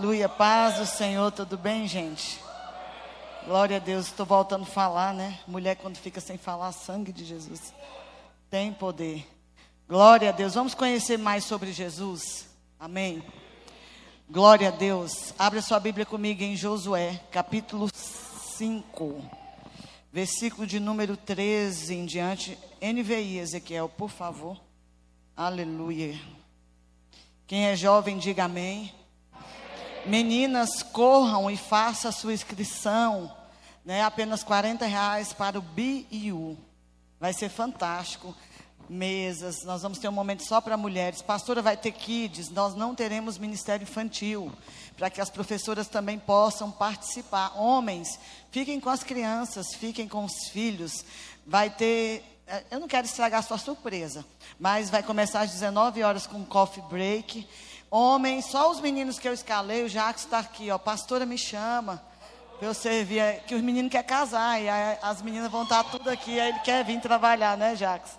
Aleluia, paz do Senhor, tudo bem, gente? Glória a Deus, estou voltando a falar, né? Mulher, quando fica sem falar, sangue de Jesus tem poder. Glória a Deus, vamos conhecer mais sobre Jesus, amém? Glória a Deus, abra sua Bíblia comigo em Josué, capítulo 5, versículo de número 13 em diante. NVI, Ezequiel, por favor. Aleluia. Quem é jovem, diga amém. Meninas, corram e façam a sua inscrição. Né? Apenas 40 reais para o BIU. Vai ser fantástico. Mesas, nós vamos ter um momento só para mulheres. Pastora vai ter kids, nós não teremos ministério infantil, para que as professoras também possam participar. Homens, fiquem com as crianças, fiquem com os filhos. Vai ter é, eu não quero estragar a sua surpresa, mas vai começar às 19 horas com coffee break. Homens, só os meninos que eu escalei, o Jacques está aqui, ó. Pastora me chama para eu servir, é, que os meninos querem casar, e as meninas vão estar tudo aqui, aí ele quer vir trabalhar, né, Jacques?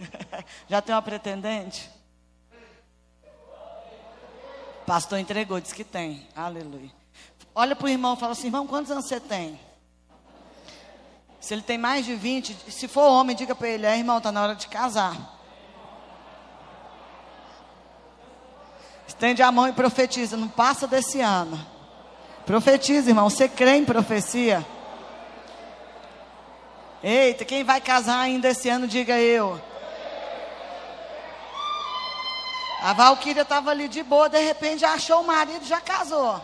Já tem uma pretendente? Pastor entregou, disse que tem. Aleluia. Olha para o irmão e fala assim: irmão, quantos anos você tem? Se ele tem mais de 20, se for homem, diga para ele: é, irmão, está na hora de casar. Estende a mão e profetiza: não passa desse ano. Profetiza, irmão. Você crê em profecia? Eita, quem vai casar ainda esse ano, diga eu. A Valquíria estava ali de boa, de repente achou o marido, já casou.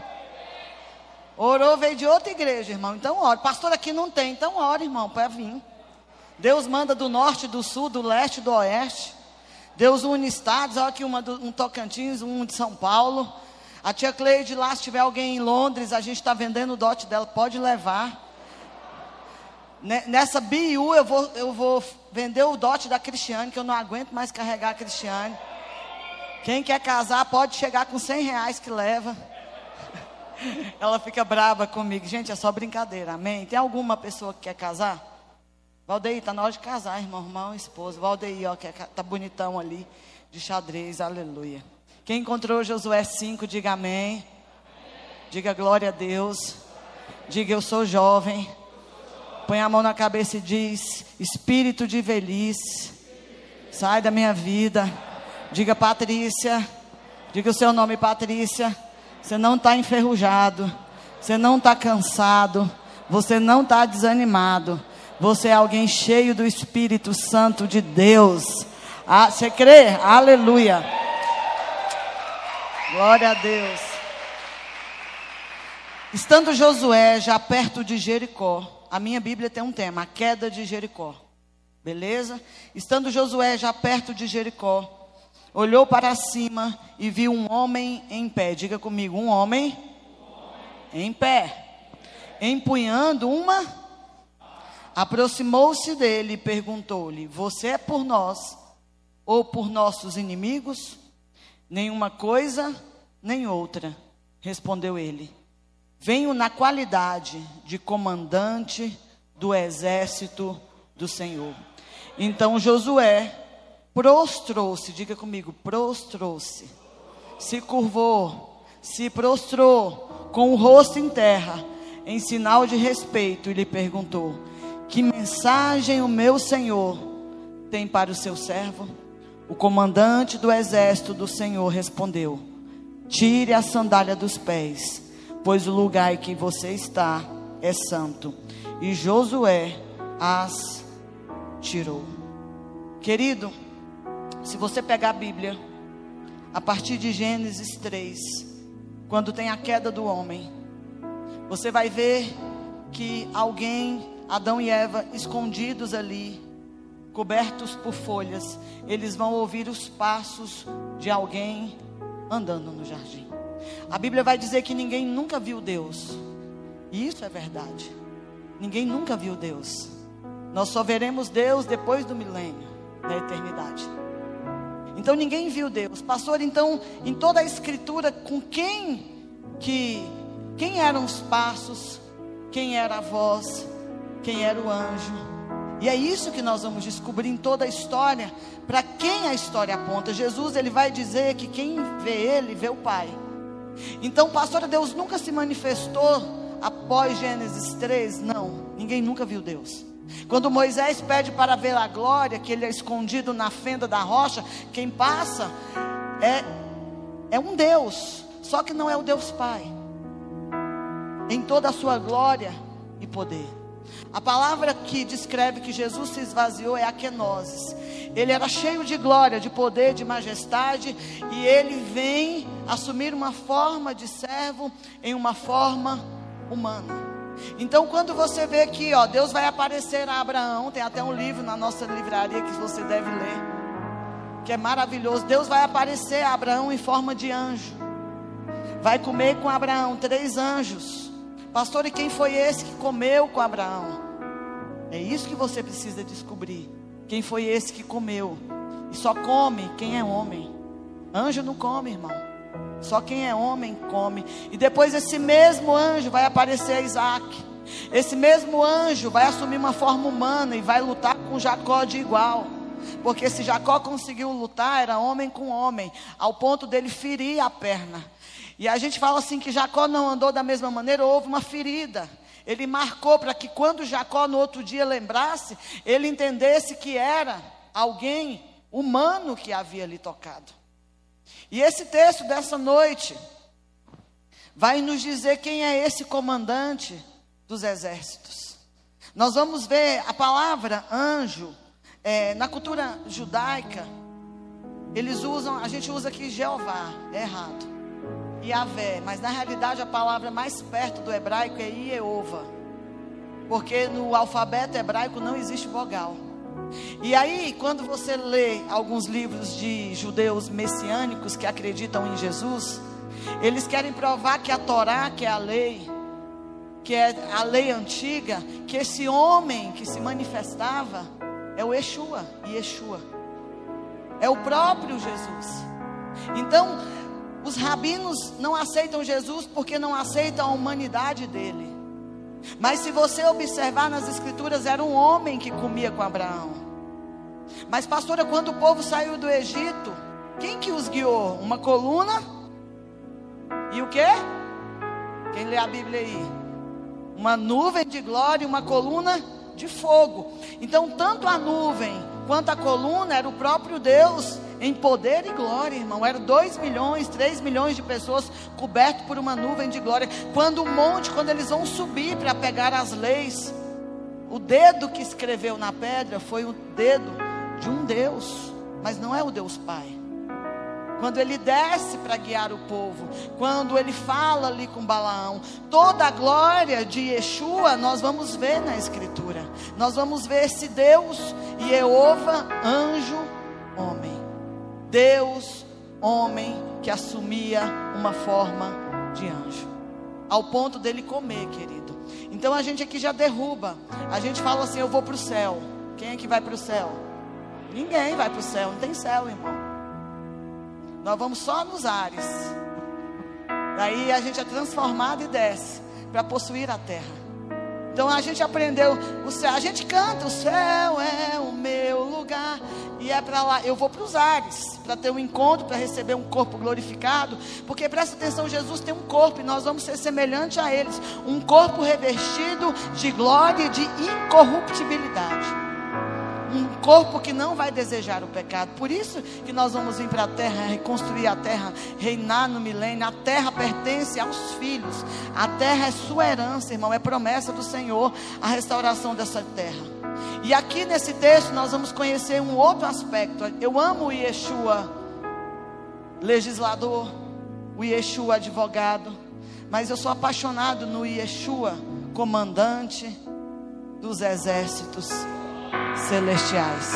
Orou, veio de outra igreja, irmão. Então ore. Pastor aqui não tem, então ore, irmão, para vir. Deus manda do norte, do sul, do leste, do oeste. Deus une estados. Olha aqui uma do, um Tocantins, um de São Paulo. A tia Cleide lá, se tiver alguém em Londres, a gente está vendendo o dote dela, pode levar. Nessa BIU eu vou, eu vou vender o dote da Cristiane, que eu não aguento mais carregar a Cristiane. Quem quer casar pode chegar com 100 reais que leva. Ela fica brava comigo. Gente, é só brincadeira, amém? Tem alguma pessoa que quer casar? Valdeir, tá na hora de casar, irmão, irmão, esposo. Valdeir, ó, que é, tá bonitão ali, de xadrez, aleluia. Quem encontrou Josué 5, diga amém. amém. Diga glória a Deus. Diga eu sou jovem. Põe a mão na cabeça e diz: Espírito de velhice, sai da minha vida. Diga Patrícia. Diga o seu nome, Patrícia. Você não está enferrujado. Você não está cansado. Você não está desanimado. Você é alguém cheio do Espírito Santo de Deus. Ah, você crê? Aleluia. Glória a Deus. Estando Josué já perto de Jericó, a minha Bíblia tem um tema, a queda de Jericó. Beleza? Estando Josué já perto de Jericó, olhou para cima e viu um homem em pé. Diga comigo, um homem, em pé, empunhando uma. Aproximou-se dele e perguntou-lhe: Você é por nós ou por nossos inimigos? Nenhuma coisa, nem outra, respondeu ele. Venho na qualidade de comandante do exército do Senhor. Então Josué prostrou-se, diga comigo, prostrou-se, se curvou, se prostrou com o rosto em terra, em sinal de respeito, e lhe perguntou: Que mensagem o meu senhor tem para o seu servo? O comandante do exército do Senhor respondeu: Tire a sandália dos pés, pois o lugar em que você está é santo. E Josué as tirou. Querido, se você pegar a Bíblia, a partir de Gênesis 3, quando tem a queda do homem, você vai ver que alguém, Adão e Eva, escondidos ali, cobertos por folhas, eles vão ouvir os passos de alguém andando no jardim. A Bíblia vai dizer que ninguém nunca viu Deus, e isso é verdade. Ninguém nunca viu Deus. Nós só veremos Deus depois do milênio, na eternidade. Então ninguém viu Deus. Pastor, então, em toda a escritura, com quem que quem eram os passos, quem era a voz, quem era o anjo? E é isso que nós vamos descobrir em toda a história, para quem a história aponta. Jesus, ele vai dizer que quem vê ele, vê o Pai. Então, pastora, Deus nunca se manifestou após Gênesis 3? Não, ninguém nunca viu Deus. Quando Moisés pede para ver a glória, que ele é escondido na fenda da rocha, quem passa é, é um Deus, só que não é o Deus Pai, em toda a sua glória e poder. A palavra que descreve que Jesus se esvaziou é a kenosis. Ele era cheio de glória, de poder, de majestade, e ele vem assumir uma forma de servo em uma forma humana. Então, quando você vê que, ó, Deus vai aparecer a Abraão, tem até um livro na nossa livraria que você deve ler, que é maravilhoso. Deus vai aparecer a Abraão em forma de anjo. Vai comer com Abraão três anjos. Pastor, e quem foi esse que comeu com Abraão? É isso que você precisa descobrir. Quem foi esse que comeu? E só come quem é homem. Anjo não come, irmão. Só quem é homem come. E depois esse mesmo anjo vai aparecer a Isaac. Esse mesmo anjo vai assumir uma forma humana e vai lutar com Jacó de igual. Porque se Jacó conseguiu lutar, era homem com homem, ao ponto dele ferir a perna. E a gente fala assim que Jacó não andou da mesma maneira, houve uma ferida. Ele marcou para que quando Jacó no outro dia lembrasse, ele entendesse que era alguém humano que havia lhe tocado. E esse texto dessa noite vai nos dizer quem é esse comandante dos exércitos. Nós vamos ver a palavra anjo é, na cultura judaica. Eles usam, a gente usa aqui Jeová, é errado. Yahvé, mas na realidade a palavra mais perto do hebraico é Ieova. Porque no alfabeto hebraico não existe vogal. E aí, quando você lê alguns livros de judeus messiânicos que acreditam em Jesus, eles querem provar que a Torá, que é a lei, que é a lei antiga, que esse homem que se manifestava é o Yeshua, Yeshua. É o próprio Jesus. Então, os rabinos não aceitam Jesus porque não aceitam a humanidade dele. Mas se você observar nas escrituras, era um homem que comia com Abraão. Mas pastora, quando o povo saiu do Egito, quem que os guiou? Uma coluna? E o quê? Quem lê a Bíblia aí? Uma nuvem de glória e uma coluna de fogo. Então, tanto a nuvem quanto a coluna era o próprio Deus em poder e glória, irmão. Eram 2 milhões, 3 milhões de pessoas cobertas por uma nuvem de glória. Quando o monte, quando eles vão subir para pegar as leis, o dedo que escreveu na pedra foi o dedo de um Deus, mas não é o Deus Pai. Quando ele desce para guiar o povo, quando ele fala ali com Balaão, toda a glória de Yeshua nós vamos ver na Escritura. Nós vamos ver esse Deus, Jeová, anjo, homem. Deus, homem, que assumia uma forma de anjo, ao ponto dele comer, querido. Então a gente aqui já derruba. A gente fala assim: eu vou para o céu. Quem é que vai para o céu? Ninguém vai para o céu, não tem céu, irmão. Nós vamos só nos ares. Daí a gente é transformado e desce para possuir a terra. Então a gente aprendeu o céu, a gente canta, o céu é o meu lugar. E é para lá, eu vou para os ares, para ter um encontro, para receber um corpo glorificado. Porque presta atenção, Jesus tem um corpo e nós vamos ser semelhante a eles. Um corpo revestido de glória e de incorruptibilidade corpo que não vai desejar o pecado. Por isso que nós vamos vir para a terra, reconstruir a terra, reinar no milênio. A terra pertence aos filhos. A terra é sua herança, irmão, é promessa do Senhor a restauração dessa terra. E aqui nesse texto nós vamos conhecer um outro aspecto. Eu amo o Yeshua legislador, o Yeshua advogado, mas eu sou apaixonado no Yeshua comandante dos exércitos celestiais.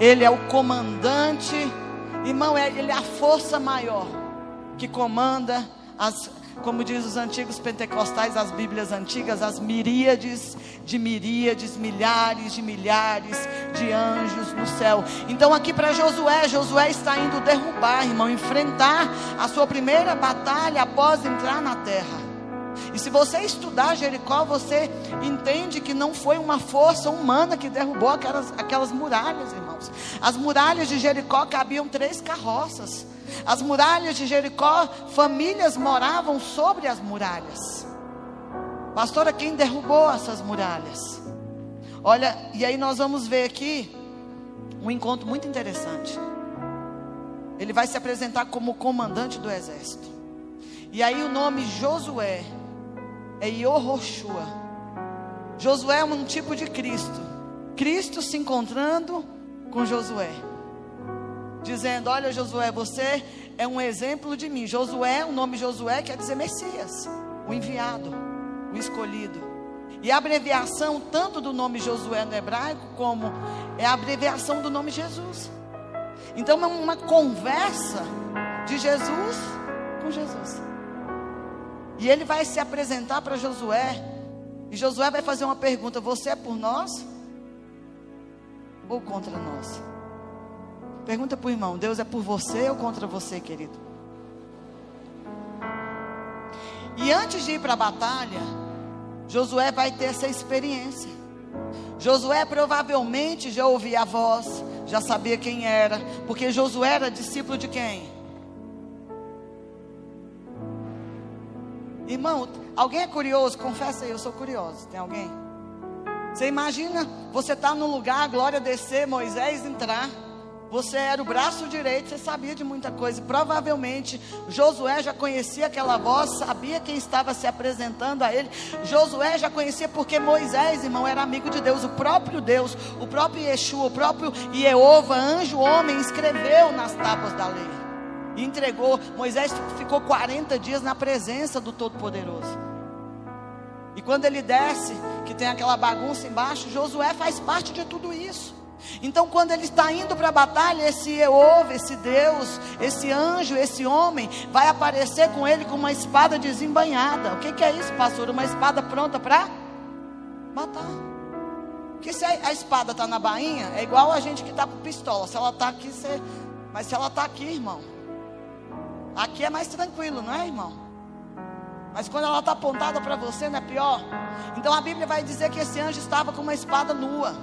Ele é o comandante, irmão, é, ele é a força maior que comanda as, como diz os antigos pentecostais, as Bíblias antigas, as miríades de miríades, milhares de milhares de anjos no céu. Então, aqui para Josué, Josué está indo derrubar, irmão, enfrentar a sua primeira batalha após entrar na terra. E se você estudar Jericó, você entende que não foi uma força humana que derrubou aquelas, aquelas muralhas, irmãos. As muralhas de Jericó cabiam três carroças. As muralhas de Jericó, famílias moravam sobre as muralhas. Pastora, quem derrubou essas muralhas? Olha, e aí nós vamos ver aqui um encontro muito interessante. Ele vai se apresentar como comandante do exército. E aí o nome Josué é Yoroshua. Josué é um tipo de Cristo. Cristo se encontrando com Josué. Dizendo: Olha, Josué, você é um exemplo de mim. Josué, o nome Josué quer dizer Messias, o enviado, o escolhido. E a abreviação tanto do nome Josué no hebraico, como é a abreviação do nome Jesus. Então é uma conversa de Jesus com Jesus. E ele vai se apresentar para Josué. E Josué vai fazer uma pergunta: Você é por nós? Ou contra nós? Pergunta para o irmão: Deus é por você ou contra você, querido? E antes de ir para a batalha, Josué vai ter essa experiência. Josué provavelmente já ouvia a voz, já sabia quem era, porque Josué era discípulo de quem? Irmão, alguém é curioso? Confessa aí, eu sou curioso. Tem alguém? Você imagina você estar tá num lugar, a glória descer, Moisés entrar. Você era o braço direito, você sabia de muita coisa. Provavelmente Josué já conhecia aquela voz, sabia quem estava se apresentando a ele. Josué já conhecia porque Moisés, irmão, era amigo de Deus, o próprio Deus, o próprio Yeshua, o próprio Jeová, anjo homem, escreveu nas tábuas da lei. E entregou. Moisés ficou 40 dias na presença do Todo-Poderoso. E quando ele desce, que tem aquela bagunça embaixo, Josué faz parte de tudo isso. Então, quando ele está indo para a batalha, esse Eove, esse Deus, esse anjo, esse homem, vai aparecer com ele com uma espada desembanhada. O que, que é isso, pastor? Uma espada pronta para matar. Porque se a, espada está na bainha, é igual a gente que está com pistola. Se ela está aqui, você. Mas se ela está aqui, irmão. Aqui é mais tranquilo, não é, irmão? Mas quando ela está apontada para você, não é pior? Então a Bíblia vai dizer que esse anjo estava com uma espada nua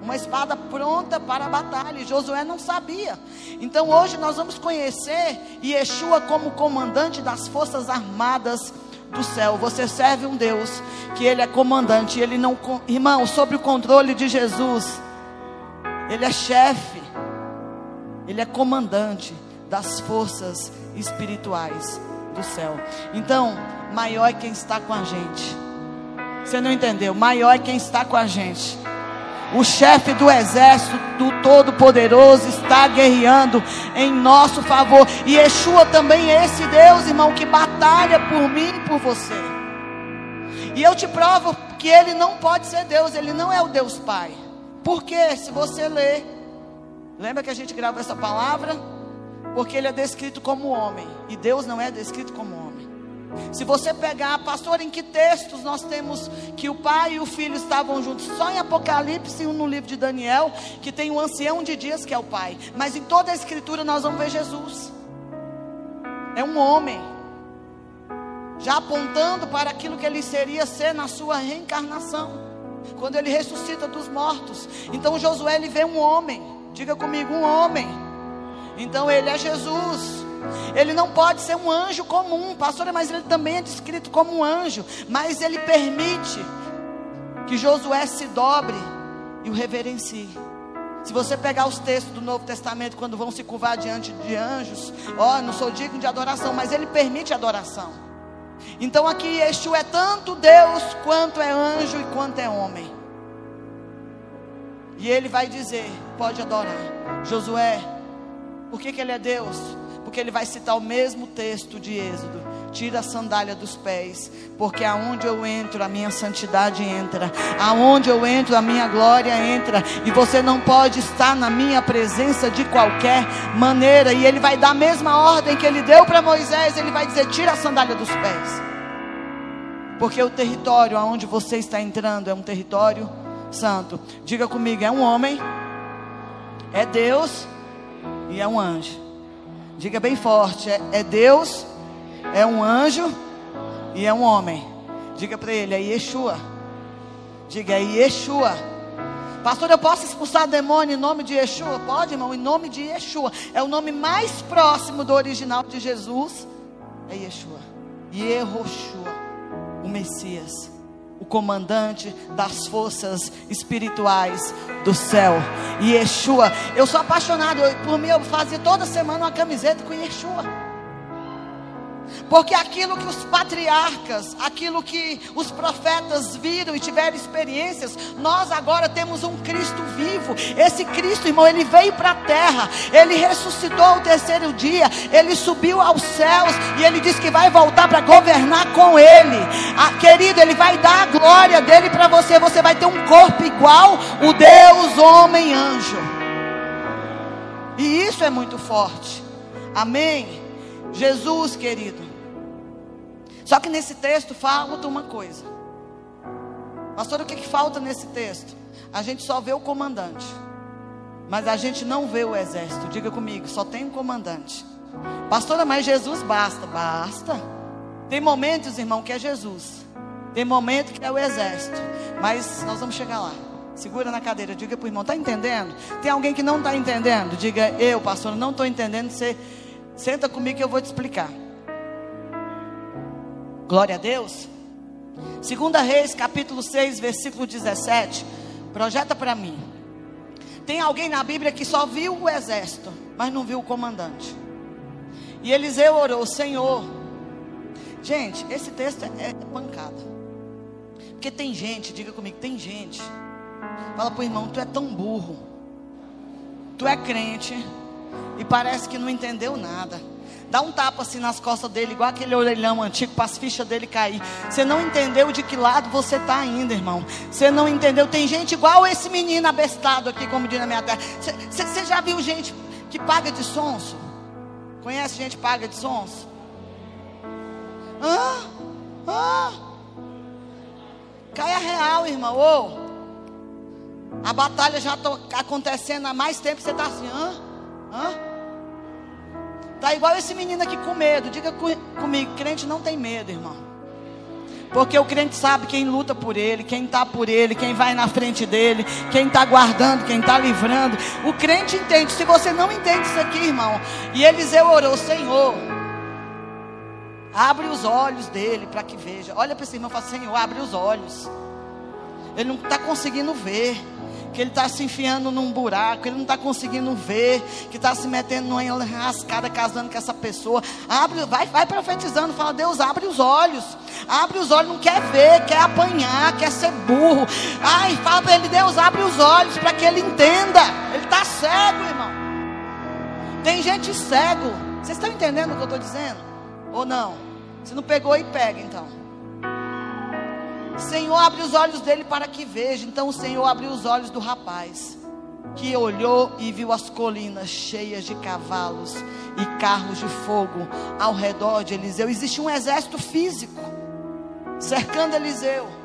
uma espada pronta para a batalha. E Josué não sabia. Então hoje nós vamos conhecer Yeshua como comandante das forças armadas do céu. Você serve um Deus que ele é comandante, ele não, irmão, sob o controle de Jesus. Ele é chefe. Ele é comandante das forças espirituais do céu. Então, maior é quem está com a gente. Você não entendeu? Maior é quem está com a gente. O chefe do exército do Todo-Poderoso está guerreando em nosso favor. E Yeshua também é esse Deus, irmão, que batalha por mim e por você. E eu te provo que ele não pode ser Deus, ele não é o Deus Pai. Porque se você ler, lembra que a gente gravou essa palavra? Porque ele é descrito como homem, e Deus não é descrito como homem. Se você pegar, pastor, em que textos nós temos que o pai e o filho estavam juntos? Só em Apocalipse e no livro de Daniel, que tem o ancião de dias que é o pai. Mas em toda a escritura nós vamos ver Jesus. É um homem. Já apontando para aquilo que ele seria ser na sua reencarnação. Quando ele ressuscita dos mortos. Então Josué ele vê um homem. Diga comigo, um homem. Então ele é Jesus. Ele não pode ser um anjo comum, pastora, mas ele também é descrito como um anjo. Mas ele permite que Josué se dobre e o reverencie. Se você pegar os textos do Novo Testamento, quando vão se curvar diante de anjos, ó, não sou digno de adoração, mas ele permite adoração. Então aqui Yeshua é tanto Deus quanto é anjo e quanto é homem. E ele vai dizer: pode adorar. Josué, por que, que ele é Deus? porque ele vai citar o mesmo texto de Êxodo. Tira a sandália dos pés, porque aonde eu entro, a minha santidade entra. Aonde eu entro, a minha glória entra. E você não pode estar na minha presença de qualquer maneira. E ele vai dar a mesma ordem que ele deu para Moisés. Ele vai dizer: tira a sandália dos pés. Porque o território aonde você está entrando é um território santo. Diga comigo: é um homem, é Deus e é um anjo. Diga bem forte: é, é Deus, é um anjo e é um homem. Diga para ele: é Yeshua. Diga: é Yeshua. Pastor, eu posso expulsar demônio em nome de Yeshua? Pode, irmão, em nome de Yeshua. É o nome mais próximo do original de Jesus. É Yeshua. Yehoshua, o Messias, o comandante das forças espirituais do céu. Yeshua. Eu sou apaixonado, eu, por mim eu fazia toda semana uma camiseta com Yeshua. Porque aquilo que os patriarcas, aquilo que os profetas viram e tiveram experiências, nós agora temos um Cristo vivo. Esse Cristo, irmão, ele veio para a terra, ele ressuscitou ao terceiro dia, ele subiu aos céus e ele disse que vai voltar para governar com ele. Ah, querido, ele vai dar a glória dele para você. Você vai ter um corpo igual o Deus, homem, anjo. E isso é muito forte. Amém. Jesus, querido. Só que nesse texto falta uma coisa. Pastor, o que, que falta nesse texto? A gente só vê o comandante. Mas a gente não vê o exército. Diga comigo, só tem um comandante. Pastora, mas Jesus basta. Basta. Tem momentos, irmão, que é Jesus. Tem momento que é o exército. Mas nós vamos chegar lá. Segura na cadeira, diga para o irmão, está entendendo? Tem alguém que não está entendendo? Diga, eu, pastor, não estou entendendo. Você senta comigo que eu vou te explicar. Glória a Deus. Segunda Reis, capítulo 6, versículo 17. Projeta para mim. Tem alguém na Bíblia que só viu o exército, mas não viu o comandante. E Eliseu orou, Senhor. Gente, esse texto é, é pancada. Porque tem gente, diga comigo, tem gente. Fala para o irmão, tu é tão burro. Tu é crente e parece que não entendeu nada. Dá um tapa assim nas costas dele, igual aquele orelhão antigo, para as fichas dele cair. Você não entendeu de que lado você está ainda, irmão. Você não entendeu. Tem gente igual esse menino abestado aqui, como diz na minha terra. Você já viu gente que paga de sonso? Conhece gente que paga de sonso? Hã? Hã? Caia real, irmão. Ô. A batalha já está acontecendo há mais tempo. Você está assim, hã? Hã? Tá igual esse menino aqui com medo. Diga comigo, crente não tem medo, irmão. Porque o crente sabe quem luta por ele, quem está por ele, quem vai na frente dele, quem está guardando, quem está livrando. O crente entende. Se você não entende isso aqui, irmão, e Eliseu orou, Senhor, abre os olhos dele para que veja. Olha para esse irmão e fala, Senhor, abre os olhos. Ele não está conseguindo ver que ele está se enfiando num buraco, ele não está conseguindo ver, que está se metendo numa enrascada casando com essa pessoa. Abre, vai, vai profetizando, fala, Deus, abre os olhos. Abre os olhos, não quer ver, quer apanhar, quer ser burro. Ai, fala para ele, Deus, abre os olhos para que ele entenda. Ele está cego, irmão. Tem gente cego. Vocês estão entendendo o que eu estou dizendo? Ou não? Se não pegou e pega então. Senhor, abre os olhos dele para que veja. Então o Senhor abriu os olhos do rapaz, que olhou e viu as colinas cheias de cavalos e carros de fogo ao redor de Eliseu. Existia um exército físico cercando Eliseu.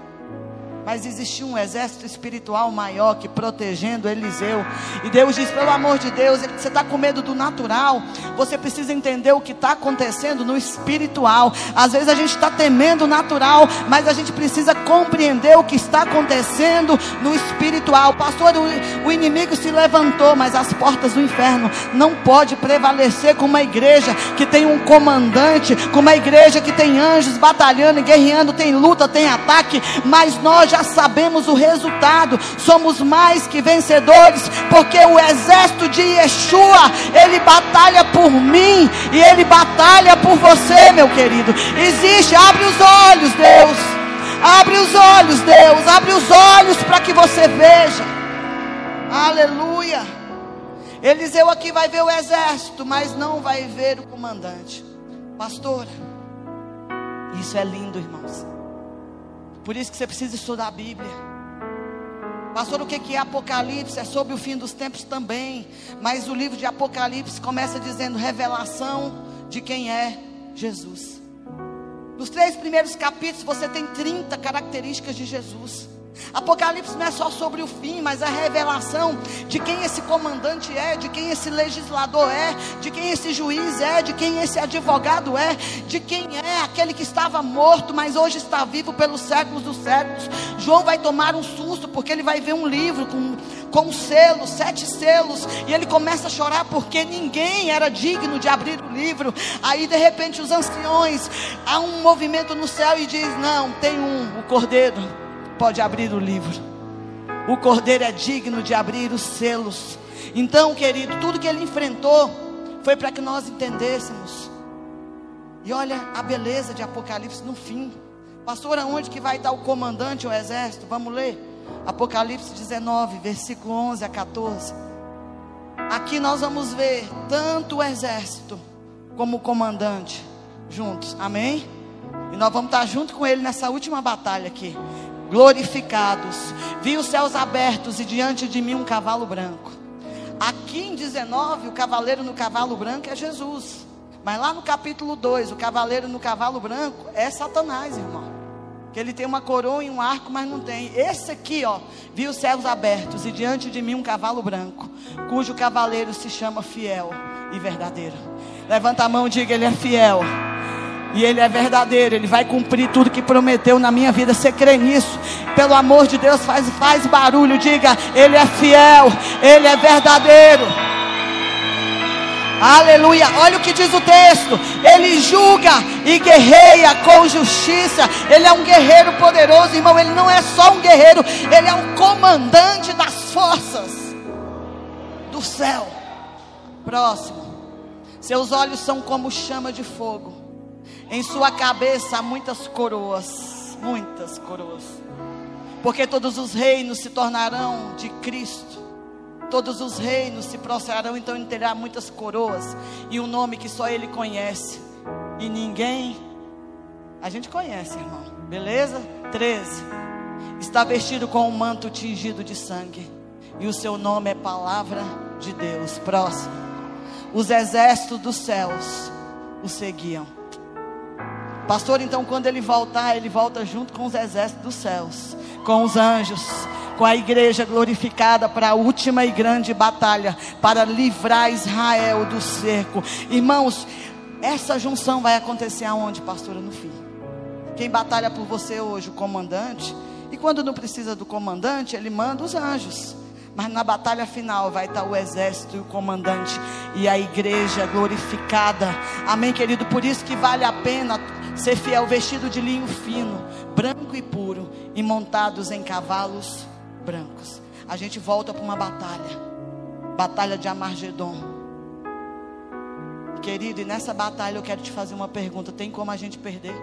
Mas existia um exército espiritual maior que protegendo Eliseu. E Deus diz: pelo amor de Deus, você está com medo do natural. Você precisa entender o que está acontecendo no espiritual. Às vezes a gente está temendo o natural, mas a gente precisa compreender o que está acontecendo no espiritual. Pastor, o, o inimigo se levantou, mas as portas do inferno não pode prevalecer com uma igreja que tem um comandante, com uma igreja que tem anjos batalhando e guerreando, tem luta, tem ataque, mas nós já sabemos o resultado. Somos mais que vencedores, porque o exército de Yeshua, ele batalha por mim e ele batalha por você, meu querido. Existe, abre os olhos, Deus. Abre os olhos, Deus. Abre os olhos para que você veja. Aleluia. Eliseu aqui vai ver o exército, mas não vai ver o comandante. Pastora, isso é lindo, irmãos. Por isso que você precisa estudar a Bíblia. Pastor, o que é Apocalipse? É sobre o fim dos tempos também. Mas o livro de Apocalipse começa dizendo revelação de quem é Jesus. Nos três primeiros capítulos você tem 30 características de Jesus. Apocalipse não é só sobre o fim, mas a revelação de quem esse comandante é, de quem esse legislador é, de quem esse juiz é, de quem esse advogado é, de quem é aquele que estava morto, mas hoje está vivo pelos séculos dos séculos. João vai tomar um susto porque ele vai ver um livro com, com selos, sete selos, e ele começa a chorar porque ninguém era digno de abrir o livro. Aí de repente os anciões, há um movimento no céu e diz: Não, tem um, o cordeiro pode abrir o livro. O cordeiro é digno de abrir os selos. Então, querido, tudo que ele enfrentou foi para que nós entendêssemos. E olha a beleza de Apocalipse no fim. Pastor, aonde que vai estar o comandante o exército? Vamos ler. Apocalipse 19, versículo 11 a 14. Aqui nós vamos ver tanto o exército como o comandante juntos. Amém? E nós vamos estar junto com ele nessa última batalha aqui. Glorificados. Vi os céus abertos e diante de mim um cavalo branco. Aqui em 19, o cavaleiro no cavalo branco é Jesus. Mas lá no capítulo 2, o cavaleiro no cavalo branco é Satanás, irmão. Que ele tem uma coroa e um arco, mas não tem. Esse aqui, ó, viu os céus abertos e diante de mim um cavalo branco, cujo cavaleiro se chama fiel e verdadeiro. Levanta a mão e diga: Ele é fiel. E Ele é verdadeiro, Ele vai cumprir tudo que prometeu na minha vida. Você crê nisso? Pelo amor de Deus, faz, faz barulho. Diga: Ele é fiel, Ele é verdadeiro. Aleluia. Olha o que diz o texto. Ele julga e guerreia com justiça. Ele é um guerreiro poderoso, irmão. Ele não é só um guerreiro, ele é um comandante das forças do céu. Próximo. Seus olhos são como chama de fogo. Em sua cabeça há muitas coroas, muitas coroas. Porque todos os reinos se tornarão de Cristo todos os reinos se prostrarão, então ele terá muitas coroas e um nome que só ele conhece. E ninguém a gente conhece, irmão. Beleza? 13. Está vestido com um manto tingido de sangue, e o seu nome é palavra de Deus. Próximo. Os exércitos dos céus o seguiam. Pastor, então quando ele voltar, ele volta junto com os exércitos dos céus, com os anjos com a igreja glorificada para a última e grande batalha, para livrar Israel do cerco. Irmãos, essa junção vai acontecer aonde, pastora? No fim. Quem batalha por você hoje, o comandante, e quando não precisa do comandante, ele manda os anjos. Mas na batalha final vai estar o exército e o comandante e a igreja glorificada. Amém, querido? Por isso que vale a pena ser fiel, vestido de linho fino, branco e puro, e montados em cavalos brancos. A gente volta para uma batalha. Batalha de Amargedon. Querido, e nessa batalha eu quero te fazer uma pergunta: tem como a gente perder?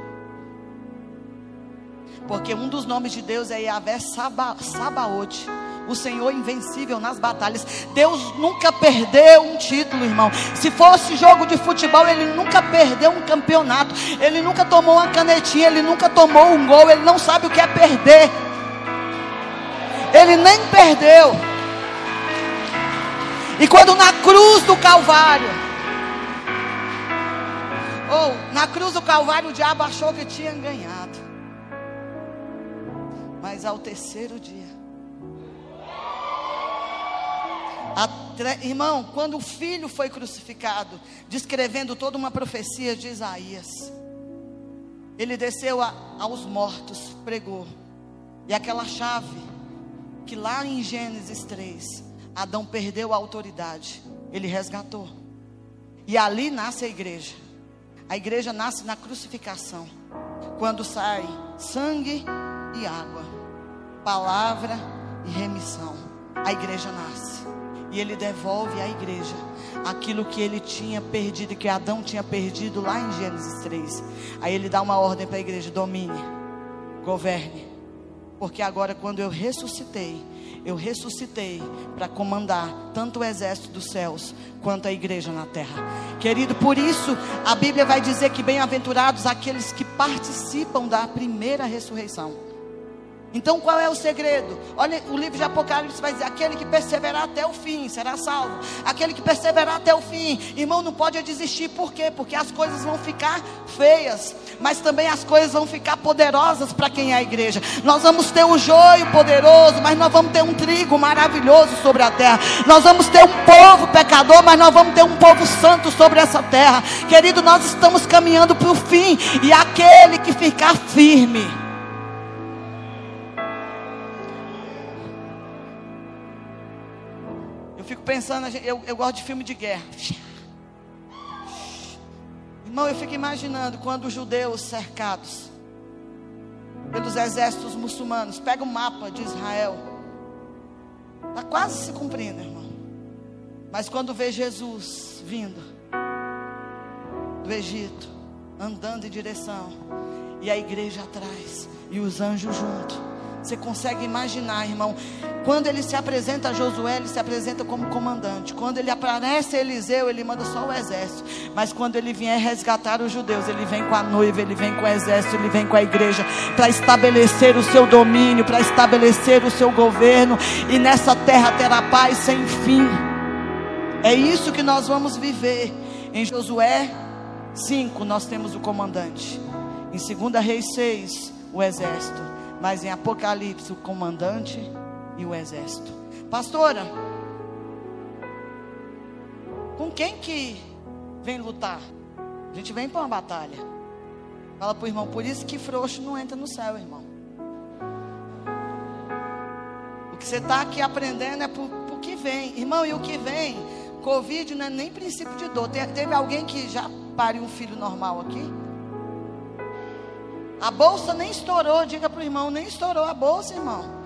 Porque um dos nomes de Deus é Yahvé Saba, Sabaote o Senhor invencível nas batalhas. Deus nunca perdeu um título, irmão. Se fosse jogo de futebol, ele nunca perdeu um campeonato. Ele nunca tomou uma canetinha, ele nunca tomou um gol, ele não sabe o que é perder. Ele nem perdeu. E quando na cruz do Calvário, ou oh, na cruz do Calvário, o diabo achou que tinha ganhado. Mas ao terceiro dia, irmão, quando o filho foi crucificado, descrevendo toda uma profecia de Isaías, ele desceu a, aos mortos, pregou, e aquela chave que lá em Gênesis 3, Adão perdeu a autoridade, ele resgatou. E ali nasce a igreja. A igreja nasce na crucificação, quando sai sangue e água, palavra e remissão. A igreja nasce. E ele devolve à igreja aquilo que ele tinha perdido, que Adão tinha perdido lá em Gênesis 3. Aí ele dá uma ordem para a igreja: domine, governe, porque agora, quando eu ressuscitei, eu ressuscitei para comandar tanto o exército dos céus quanto a igreja na terra. Querido, por isso a Bíblia vai dizer que bem-aventurados aqueles que participam da primeira ressurreição. Então qual é o segredo? Olha, o livro de Apocalipse vai dizer: aquele que perseverar até o fim será salvo. Aquele que perseverar até o fim, irmão, não pode desistir, por quê? Porque as coisas vão ficar feias, mas também as coisas vão ficar poderosas para quem é a igreja. Nós vamos ter o joio poderoso, mas nós vamos ter um trigo maravilhoso sobre a terra. Nós vamos ter um povo pecador, mas nós vamos ter um povo santo sobre essa terra. Querido, nós estamos caminhando para o fim, e aquele que ficar firme pensando, eu, eu gosto de filme de guerra. Irmão, eu fico imaginando quando os judeus cercados pelos exércitos muçulmanos, pega o mapa de Israel, está quase se cumprindo, irmão. Mas quando vê Jesus vindo do Egito, andando em direção, e a igreja atrás, e os anjos junto. Você consegue imaginar, irmão? Quando ele se apresenta a Josué, ele se apresenta como comandante. Quando ele aparece a Eliseu, ele manda só o exército. Mas quando ele vier resgatar os judeus, ele vem com a noiva, ele vem com o exército, ele vem com a igreja para estabelecer o seu domínio, para estabelecer o seu governo. E nessa terra terá paz sem fim. É isso que nós vamos viver. Em Josué 5, nós temos o comandante. Em 2 Reis 6, o exército. Mas em Apocalipse, o comandante e o exército. Pastora, com quem que vem lutar? A gente vem para uma batalha. Fala para o irmão, por isso que frouxo não entra no céu, irmão. O que você está aqui aprendendo é por, por que vem. Irmão, e o que vem? Covid não é nem princípio de dor. Teve alguém que já pariu um filho normal aqui? A bolsa nem estourou, diga para o irmão, nem estourou a bolsa, irmão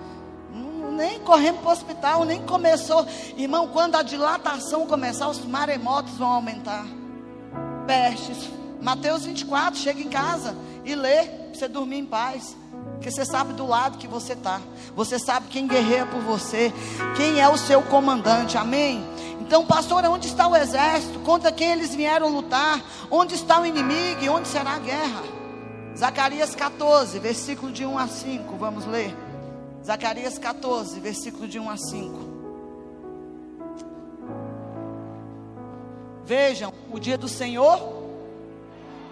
nem corremos para o hospital, nem começou. Irmão, quando a dilatação começar, os maremotos vão aumentar. Pestes. Mateus 24, chega em casa e lê, para você dormir em paz. Porque você sabe do lado que você está. Você sabe quem guerreia por você. Quem é o seu comandante. Amém? Então, pastor, onde está o exército? Contra quem eles vieram lutar? Onde está o inimigo e onde será a guerra? Zacarias 14, versículo de 1 a 5. Vamos ler. Zacarias 14, versículo de 1 a 5. Vejam, o dia do Senhor,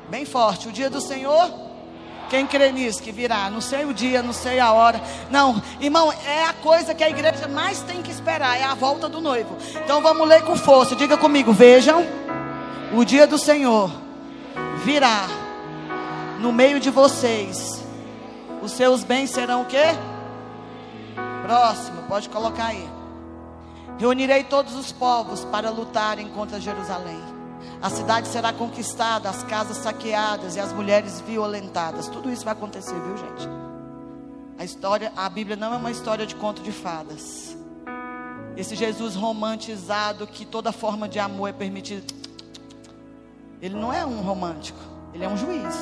bem forte, o dia do Senhor, quem crê nisso que virá, não sei o dia, não sei a hora. Não, irmão, é a coisa que a igreja mais tem que esperar, é a volta do noivo. Então vamos ler com força, diga comigo, vejam, o dia do Senhor virá no meio de vocês. Os seus bens serão o quê? Próximo, pode colocar aí. Reunirei todos os povos para lutarem contra Jerusalém. A cidade será conquistada, as casas saqueadas e as mulheres violentadas. Tudo isso vai acontecer, viu, gente? A história, a Bíblia não é uma história de conto de fadas. Esse Jesus romantizado que toda forma de amor é permitida. Ele não é um romântico, ele é um juiz.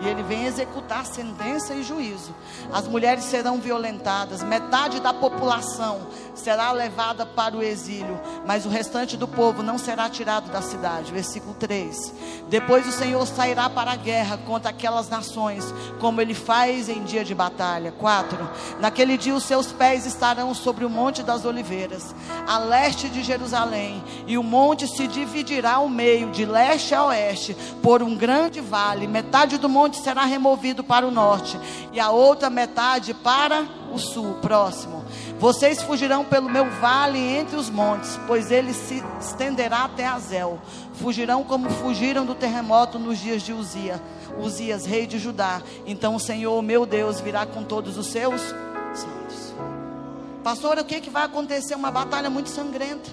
E ele vem executar sentença e juízo. As mulheres serão violentadas, metade da população será levada para o exílio, mas o restante do povo não será tirado da cidade. Versículo 3. Depois o Senhor sairá para a guerra contra aquelas nações, como ele faz em dia de batalha. 4. Naquele dia os seus pés estarão sobre o monte das oliveiras, a leste de Jerusalém, e o monte se dividirá ao meio, de leste a oeste, por um grande vale. Metade do monte será removido para o norte, e a outra metade para o sul. Próximo. Vocês fugirão pelo meu vale entre os montes, pois ele se estenderá até Azel. Fugirão como fugiram do terremoto nos dias de Uzia, Uzias, rei de Judá. Então o Senhor, meu Deus, virá com todos os seus santos. Pastor, o que, que vai acontecer? Uma batalha muito sangrenta.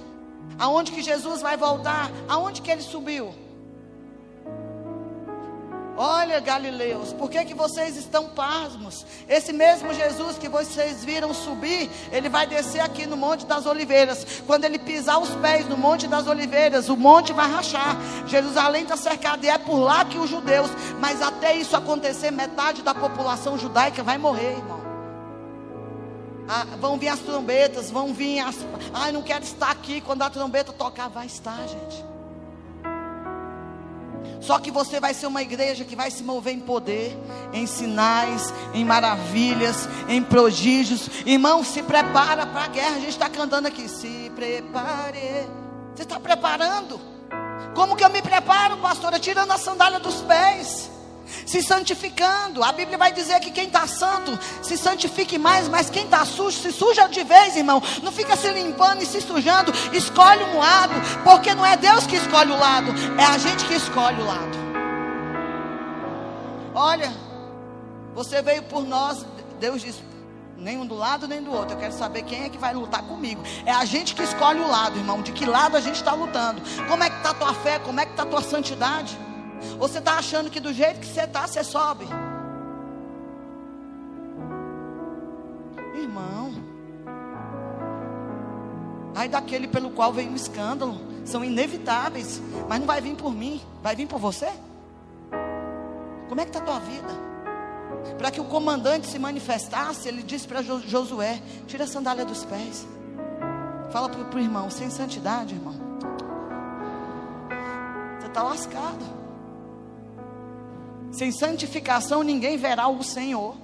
Aonde que Jesus vai voltar? Aonde que ele subiu? Olha, Galileus, por que, que vocês estão pasmos? Esse mesmo Jesus que vocês viram subir, ele vai descer aqui no Monte das Oliveiras. Quando ele pisar os pés no Monte das Oliveiras, o monte vai rachar. Jerusalém está cercada e é por lá que os judeus, mas até isso acontecer, metade da população judaica vai morrer, irmão. Ah, vão vir as trombetas, vão vir as. Ai, não quero estar aqui. Quando a trombeta tocar, vai estar, gente. Só que você vai ser uma igreja que vai se mover em poder, em sinais, em maravilhas, em prodígios. Irmão, se prepara para a guerra. A gente está cantando aqui. Se prepare. Você está preparando? Como que eu me preparo, pastora? Tirando a sandália dos pés se santificando. A Bíblia vai dizer que quem está santo se santifique mais, mas quem está sujo se suja de vez, irmão. Não fica se limpando e se sujando. Escolhe um lado, porque não é Deus que escolhe o lado, é a gente que escolhe o lado. Olha, você veio por nós, Deus diz: nem um do lado nem do outro. Eu quero saber quem é que vai lutar comigo. É a gente que escolhe o lado, irmão. De que lado a gente está lutando? Como é que está a tua fé? Como é que está a tua santidade? Ou você está achando que do jeito que você está, você sobe? Irmão, ai daquele pelo qual vem um escândalo, são inevitáveis, mas não vai vir por mim, vai vir por você? Como é que está a tua vida? Para que o comandante se manifestasse, ele disse para Josué: tira a sandália dos pés. Fala para o irmão, sem santidade, irmão. Você está lascado. Sem santificação ninguém verá o Senhor.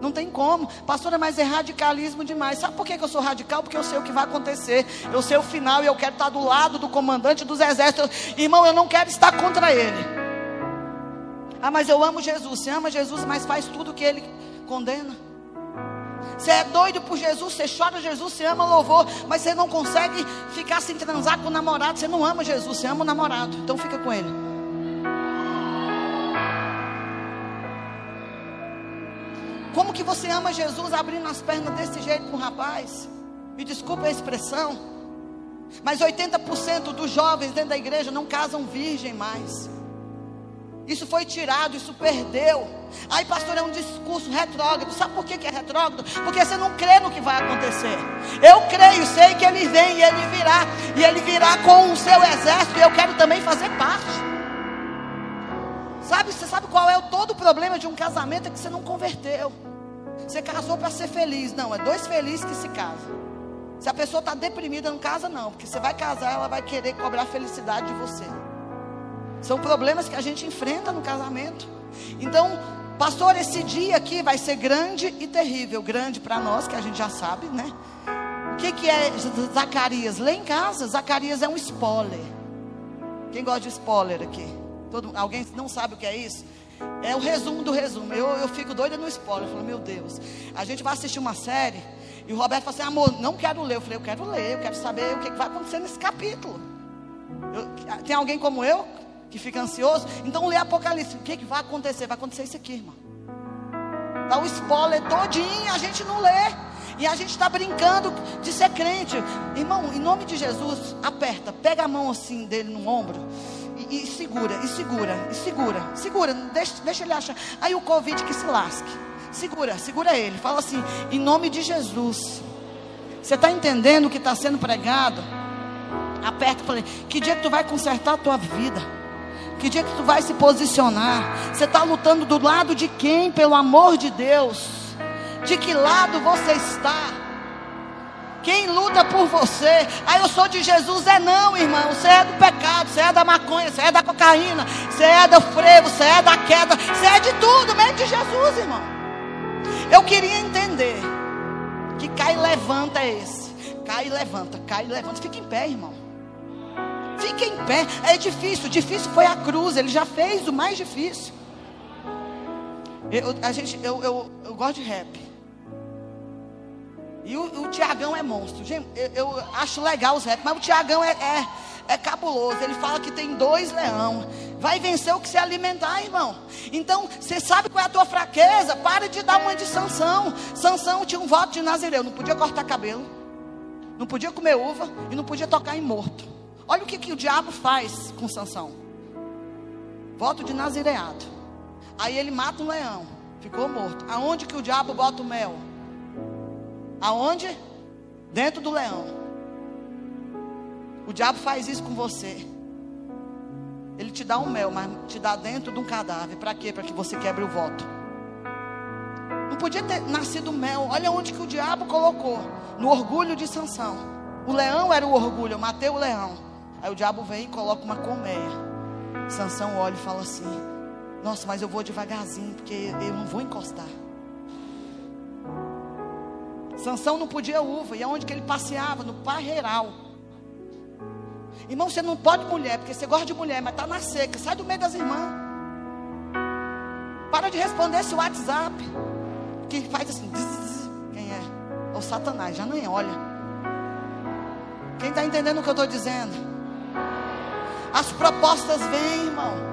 Não tem como. Pastora, mas é radicalismo demais. Sabe por que eu sou radical? Porque eu sei o que vai acontecer. Eu sei o final e eu quero estar do lado do comandante dos exércitos. Irmão, eu não quero estar contra ele. Ah, mas eu amo Jesus. Você ama Jesus, mas faz tudo que ele condena. Você é doido por Jesus, você chora Jesus, você ama louvor, mas você não consegue ficar sem transar com o namorado. Você não ama Jesus, você ama o namorado. Então fica com ele. Como que você ama Jesus abrindo as pernas desse jeito para um rapaz? Me desculpa a expressão, mas 80% dos jovens dentro da igreja não casam virgem mais. Isso foi tirado, isso perdeu. Aí, pastor, é um discurso retrógrado. Sabe por que, que é retrógrado? Porque você não crê no que vai acontecer. Eu creio, sei que ele vem e ele virá. E ele virá com o seu exército. E eu quero também fazer parte. Você sabe qual é o todo problema de um casamento? É que você não converteu. Você casou para ser feliz. Não, é dois felizes que se casam. Se a pessoa está deprimida, não casa, não. Porque você vai casar, ela vai querer cobrar felicidade de você. São problemas que a gente enfrenta no casamento. Então, pastor, esse dia aqui vai ser grande e terrível. Grande para nós, que a gente já sabe, né? O que, que é Zacarias? Lê em casa, Zacarias é um spoiler. Quem gosta de spoiler aqui? Todo, alguém não sabe o que é isso? É o resumo do resumo. Eu, eu fico doida no spoiler. Eu falo, meu Deus. A gente vai assistir uma série. E o Roberto fala assim: amor, não quero ler. Eu falei, eu quero ler. Eu quero saber o que vai acontecer nesse capítulo. Eu, tem alguém como eu? que fica ansioso. Então lê Apocalipse. O que, que vai acontecer? Vai acontecer isso aqui, irmão. Dá o spoiler todinho, a gente não lê. E a gente está brincando de ser crente. Irmão, em nome de Jesus, aperta, pega a mão assim dele no ombro. E, e segura, e segura, e segura, segura, deixa, deixa ele achar. Aí o Covid que se lasque. Segura, segura ele. Fala assim, em nome de Jesus. Você está entendendo o que está sendo pregado? Aperta e fala, que dia que tu vai consertar a tua vida? Que dia que tu vai se posicionar? Você está lutando do lado de quem, pelo amor de Deus? De que lado você está? Quem luta por você? Ah, eu sou de Jesus. É não, irmão. Você é do pecado, você é da maconha, você é da cocaína, você é do frevo, você é da queda, você é de tudo, menos de Jesus, irmão. Eu queria entender que cai e levanta é esse. Cai e levanta, cai e levanta. Fica em pé, irmão. Fique em pé. É difícil. Difícil foi a cruz. Ele já fez o mais difícil. Eu, a gente, eu, eu, eu gosto de rap. E o, o Tiagão é monstro. Gente, eu, eu, acho legal os rap, mas o Tiagão é, é, é cabuloso. Ele fala que tem dois leão. Vai vencer o que se alimentar, irmão. Então, você sabe qual é a tua fraqueza? Para de dar uma de Sansão. Sansão tinha um voto de Nazireu. Não podia cortar cabelo. Não podia comer uva. E não podia tocar em morto. Olha o que, que o diabo faz com Sansão. Voto de nazireado. Aí ele mata um leão. Ficou morto. Aonde que o diabo bota o mel? Aonde? Dentro do leão. O diabo faz isso com você. Ele te dá um mel, mas te dá dentro de um cadáver. Para quê? Para que você quebre o voto. Não podia ter nascido mel. Olha onde que o diabo colocou. No orgulho de Sansão. O leão era o orgulho. Eu matei o leão. Aí o diabo vem e coloca uma colmeia. Sansão olha e fala assim: Nossa, mas eu vou devagarzinho, porque eu não vou encostar. Sansão não podia uva, e aonde que ele passeava? No parreiral. Irmão, você não pode mulher, porque você gosta de mulher, mas está na seca. Sai do meio das irmãs. Para de responder esse WhatsApp. Que faz assim. Quem é? É o Satanás, já nem olha. Quem está entendendo o que eu estou dizendo? As propostas vêm, irmão.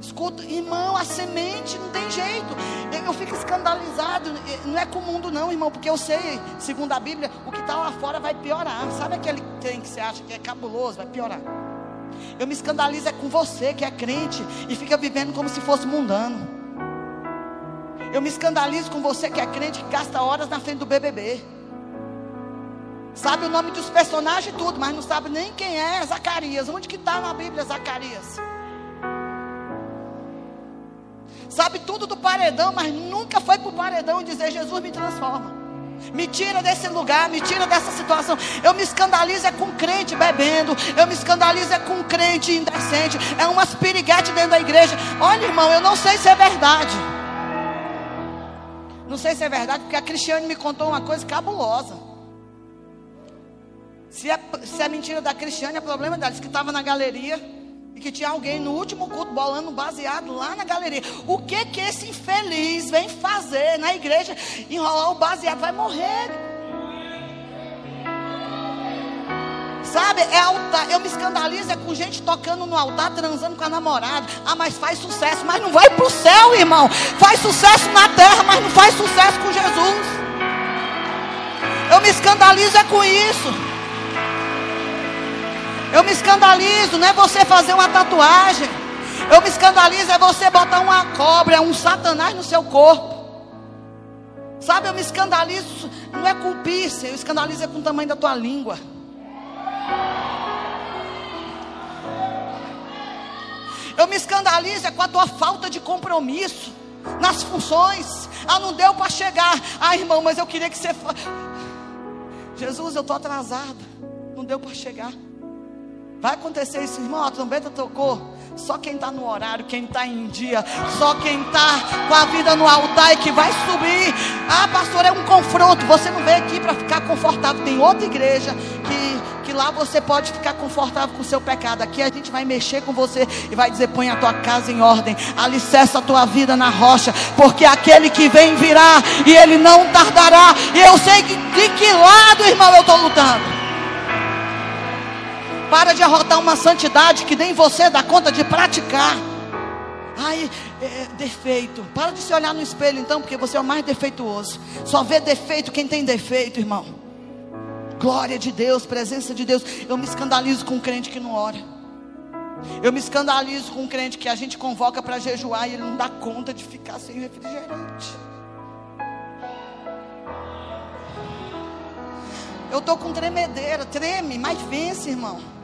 Escuta, irmão, a semente não tem jeito. Eu, fico escandalizado. Não é com o mundo, não, irmão, porque eu sei, segundo a Bíblia, o que está lá fora vai piorar. Sabe aquele trem que você acha que é cabuloso? Vai piorar. Eu me escandalizo é com você que é crente e fica vivendo como se fosse mundano. Eu me escandalizo com você que é crente que gasta horas na frente do BBB. Sabe o nome dos personagens e tudo, mas não sabe nem quem é Zacarias. Onde que está na Bíblia Zacarias? Sabe tudo do paredão, mas nunca foi para o paredão dizer: Jesus me transforma. Me tira desse lugar, me tira dessa situação. Eu me escandalizo é com crente bebendo. Eu me escandalizo é com crente indecente. É umas piriguete dentro da igreja. Olha, irmão, eu não sei se é verdade. Não sei se é verdade, porque a Cristiane me contou uma coisa cabulosa. Se é, se é mentira da Cristiane, é problema dela. Diz que estava na galeria e que tinha alguém no último culto bolando baseado lá na galeria. O que que esse infeliz vem fazer na igreja? Enrolar o baseado, vai morrer. Sabe, é altar. Eu me escandalizo é com gente tocando no altar, transando com a namorada. Ah, mas faz sucesso, mas não vai para o céu, irmão. Faz sucesso na terra, mas não faz sucesso com Jesus. Eu me escandalizo é com isso. Eu me escandalizo, não é você fazer uma tatuagem. Eu me escandalizo, é você botar uma cobra, um satanás no seu corpo. Sabe, eu me escandalizo, não é com piercing, eu escandalizo é com o tamanho da tua língua. Eu me escandalizo é com a tua falta de compromisso nas funções. Ah, não deu para chegar. Ah, irmão, mas eu queria que você. Jesus, eu estou atrasada. Não deu para chegar. Vai acontecer isso, irmão. A trombeta tocou. Só quem está no horário, quem está em dia, só quem está com a vida no altar e que vai subir. Ah, pastor, é um confronto. Você não veio aqui para ficar confortável. Tem outra igreja que, que lá você pode ficar confortável com o seu pecado. Aqui a gente vai mexer com você e vai dizer: põe a tua casa em ordem, alicerça a tua vida na rocha, porque aquele que vem virá e ele não tardará. E eu sei que, de que lado, irmão, eu estou lutando. Para de arrotar uma santidade que nem você dá conta de praticar. Ai, é, é, defeito. Para de se olhar no espelho então, porque você é o mais defeituoso. Só vê defeito quem tem defeito, irmão. Glória de Deus, presença de Deus. Eu me escandalizo com um crente que não ora. Eu me escandalizo com um crente que a gente convoca para jejuar e ele não dá conta de ficar sem refrigerante. Eu estou com tremedeira, treme, mas vence, irmão.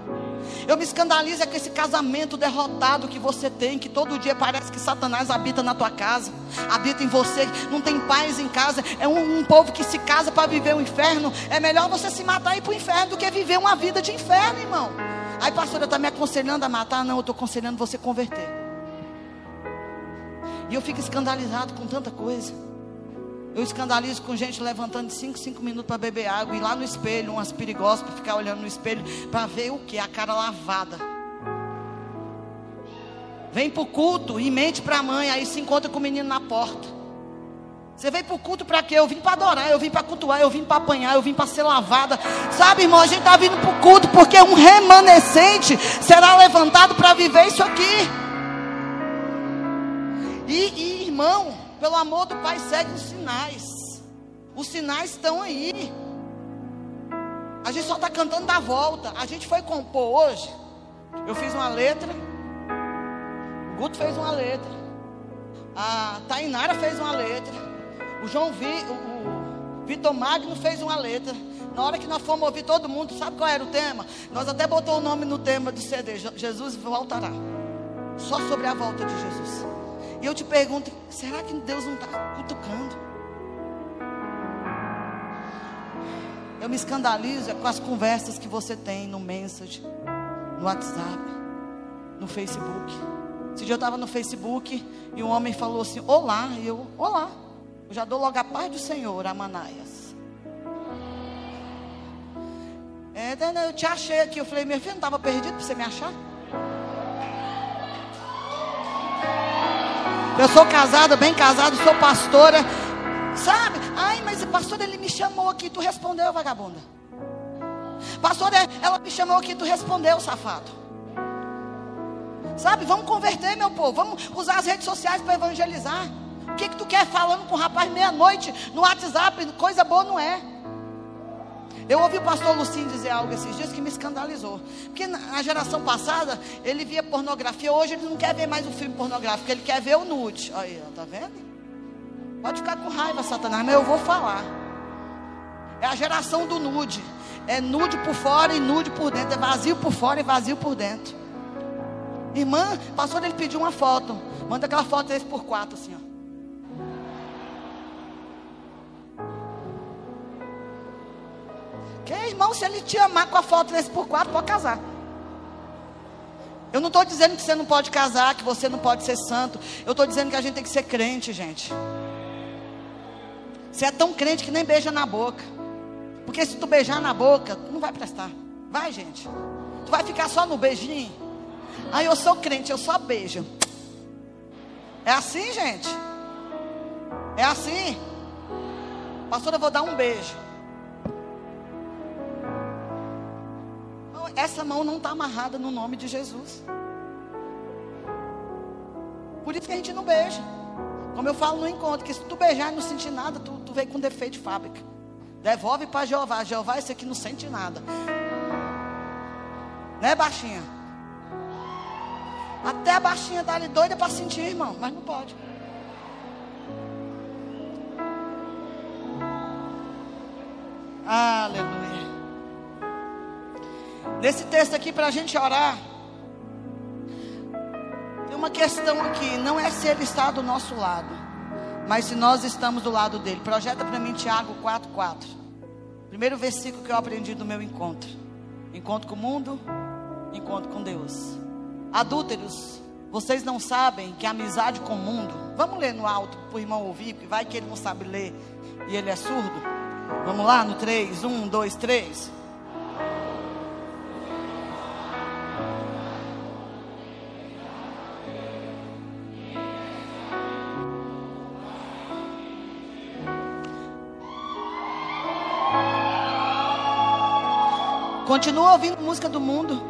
Eu me escandalizo é com esse casamento derrotado que você tem, que todo dia parece que Satanás habita na tua casa, habita em você, não tem paz em casa. É um, um povo que se casa para viver o inferno. É melhor você se matar e ir para o inferno do que viver uma vida de inferno, irmão. Aí, pastora, está me aconselhando a matar? Não, eu estou aconselhando você converter. E eu fico escandalizado com tanta coisa. Eu escandalizo com gente levantando de 5, 5 minutos para beber água e lá no espelho, umas perigosas para ficar olhando no espelho para ver o que? A cara lavada. Vem para o culto e mente para a mãe, aí se encontra com o menino na porta. Você veio para o culto para quê? Eu vim para adorar, eu vim para cultuar, eu vim para apanhar, eu vim para ser lavada. Sabe, irmão, a gente está vindo para o culto porque um remanescente será levantado para viver isso aqui. E, e irmão, pelo amor do Pai, segue os sinais. Os sinais estão aí. A gente só está cantando da volta. A gente foi compor hoje. Eu fiz uma letra. O Guto fez uma letra. A Tainara fez uma letra. O João Vi, o, o Vitor Magno fez uma letra. Na hora que nós fomos ouvir todo mundo, sabe qual era o tema? Nós até botou o nome no tema do CD. Jesus voltará. Só sobre a volta de Jesus. E eu te pergunto: será que Deus não está cutucando? Eu me escandalizo com as conversas que você tem no Message, no WhatsApp, no Facebook. Esse dia eu estava no Facebook e um homem falou assim: Olá, e eu, Olá. Eu já dou logo a paz do Senhor, Amanaias. É, eu te achei aqui. Eu falei: Meu filho, não estava perdido para você me achar? Eu sou casada, bem casada, sou pastora. Sabe? Ai, mas pastor, ele me chamou aqui, tu respondeu, vagabunda. Pastor, ela me chamou aqui, tu respondeu, safado. Sabe, vamos converter, meu povo. Vamos usar as redes sociais para evangelizar. O que, que tu quer falando com o rapaz meia-noite no WhatsApp? Coisa boa não é. Eu ouvi o pastor Lucinho dizer algo esses dias que me escandalizou. Porque na geração passada, ele via pornografia. Hoje ele não quer ver mais o filme pornográfico, ele quer ver o nude. Aí, tá vendo? Pode ficar com raiva, Satanás, mas eu vou falar. É a geração do nude. É nude por fora e nude por dentro. É vazio por fora e vazio por dentro. Irmã, pastor, ele pediu uma foto. Manda aquela foto 3 por 4 assim, ó. Que irmão, se ele te amar com a foto 3 por 4 pode casar. Eu não estou dizendo que você não pode casar, que você não pode ser santo. Eu estou dizendo que a gente tem que ser crente, gente. Você é tão crente que nem beija na boca. Porque se tu beijar na boca, não vai prestar. Vai, gente. Tu vai ficar só no beijinho. Aí eu sou crente, eu só beijo. É assim, gente? É assim? Pastor, eu vou dar um beijo. Essa mão não está amarrada no nome de Jesus. Por isso que a gente não beija. Como eu falo no encontro, que se tu beijar e não sentir nada, tu, tu veio com defeito de fábrica. Devolve para Jeová. Jeová, esse aqui não sente nada. Né, baixinha? Até a baixinha dá ali doida para sentir, irmão, mas não pode. Aleluia. Nesse texto aqui, para a gente orar, tem uma questão aqui: não é se ele está do nosso lado, mas se nós estamos do lado dele. Projeta para mim Tiago 4,4. Primeiro versículo que eu aprendi do meu encontro: encontro com o mundo, encontro com Deus. Adúlteros, vocês não sabem que a amizade com o mundo. Vamos ler no alto para o irmão ouvir, porque vai que ele não sabe ler e ele é surdo. Vamos lá no 3, 1, 2, 3. Continua ouvindo música do mundo.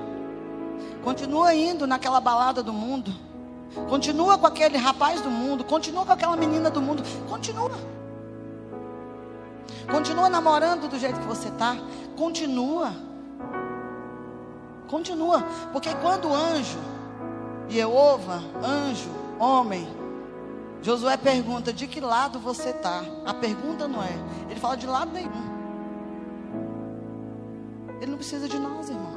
Continua indo naquela balada do mundo. Continua com aquele rapaz do mundo. Continua com aquela menina do mundo. Continua. Continua namorando do jeito que você está. Continua. Continua. Porque quando o anjo, Jeová, anjo, homem, Josué pergunta: de que lado você está? A pergunta não é. Ele fala de lado nenhum. Ele não precisa de nós, irmão.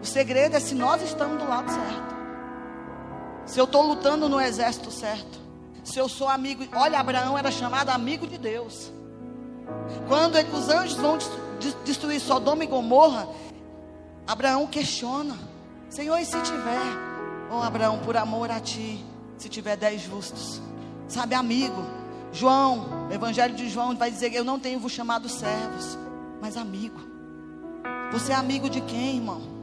O segredo é se nós estamos do lado certo. Se eu estou lutando no exército certo. Se eu sou amigo. Olha, Abraão era chamado amigo de Deus. Quando ele, os anjos vão destruir Sodoma e Gomorra, Abraão questiona: Senhor, e se tiver? Oh, Abraão, por amor a ti, se tiver dez justos. Sabe, amigo. João, o Evangelho de João vai dizer: Eu não tenho vos chamado servos, mas amigo. Você é amigo de quem, irmão?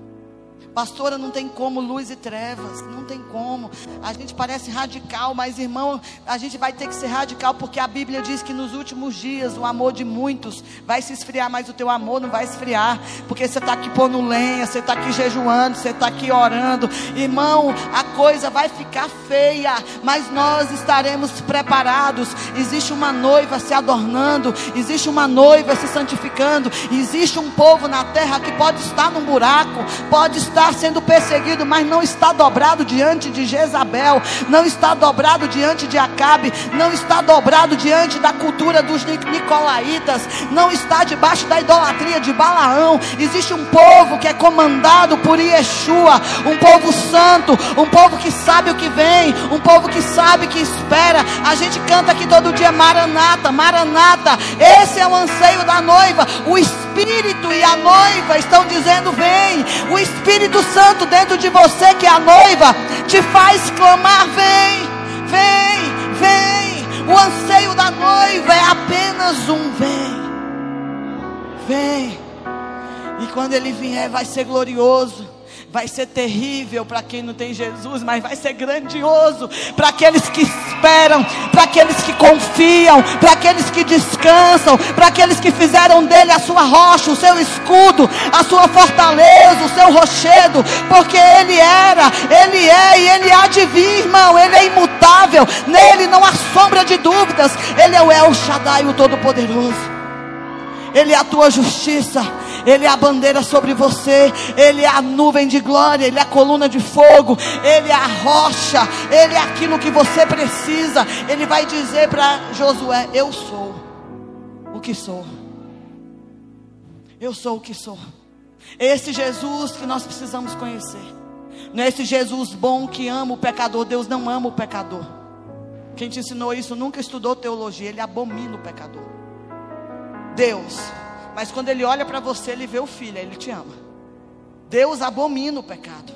Pastora, não tem como luz e trevas, não tem como. A gente parece radical, mas irmão, a gente vai ter que ser radical porque a Bíblia diz que nos últimos dias o amor de muitos vai se esfriar, mas o teu amor não vai esfriar, porque você está aqui pondo lenha, você está aqui jejuando, você está aqui orando. Irmão, a coisa vai ficar feia, mas nós estaremos preparados. Existe uma noiva se adornando, existe uma noiva se santificando, existe um povo na terra que pode estar num buraco, pode estar sendo perseguido, mas não está dobrado diante de Jezabel, não está dobrado diante de Acabe, não está dobrado diante da cultura dos Nicolaitas, não está debaixo da idolatria de Balaão. Existe um povo que é comandado por Yeshua, um povo santo, um povo que sabe o que vem, um povo que sabe que espera. A gente canta aqui todo dia Maranata, Maranata. Esse é o anseio da noiva. O Espírito e a noiva estão dizendo: vem. O Espírito Santo dentro de você, que é a noiva, te faz clamar: vem, vem, vem. O anseio da noiva é apenas um vem, vem. E quando ele vier, vai ser glorioso Vai ser terrível para quem não tem Jesus, mas vai ser grandioso para aqueles que esperam, para aqueles que confiam, para aqueles que descansam, para aqueles que fizeram dele a sua rocha, o seu escudo, a sua fortaleza, o seu rochedo, porque ele era, ele é e ele há de vir, irmão, ele é imutável, nele não há sombra de dúvidas, ele é o El Shaddai, o Todo-Poderoso. Ele é a tua justiça, Ele é a bandeira sobre você, Ele é a nuvem de glória, Ele é a coluna de fogo, Ele é a rocha, Ele é aquilo que você precisa. Ele vai dizer para Josué: Eu sou o que sou. Eu sou o que sou. Esse Jesus que nós precisamos conhecer. Não é esse Jesus bom que ama o pecador. Deus não ama o pecador. Quem te ensinou isso nunca estudou teologia. Ele abomina o pecador. Deus. Mas quando ele olha para você, ele vê o filho, ele te ama. Deus abomina o pecado.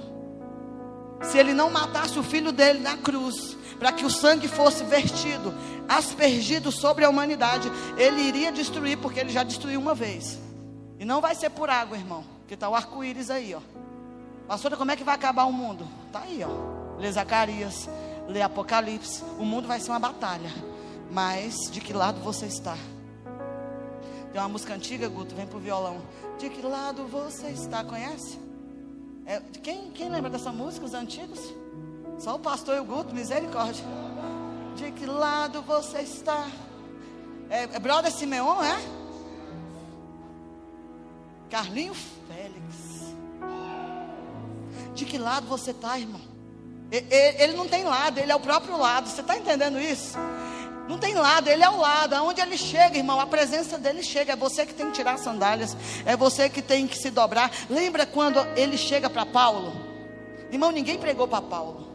Se ele não matasse o filho dele na cruz, para que o sangue fosse vertido, aspergido sobre a humanidade, ele iria destruir, porque ele já destruiu uma vez. E não vai ser por água, irmão, que está o arco-íris aí, ó. Pastora, como é que vai acabar o mundo? Está aí, ó. Lê Zacarias, lê Apocalipse. O mundo vai ser uma batalha. Mas de que lado você está? Tem uma música antiga, Guto, vem pro violão. De que lado você está? Conhece? É, quem, quem lembra dessa música, os antigos? Só o pastor e o Guto, misericórdia. De que lado você está? É, é brother Simeon, é? Carlinho Félix. De que lado você está, irmão? Ele não tem lado, ele é o próprio lado. Você está entendendo isso? Não tem lado, ele é o lado. Aonde ele chega, irmão, a presença dele chega. É você que tem que tirar as sandálias. É você que tem que se dobrar. Lembra quando ele chega para Paulo? Irmão, ninguém pregou para Paulo.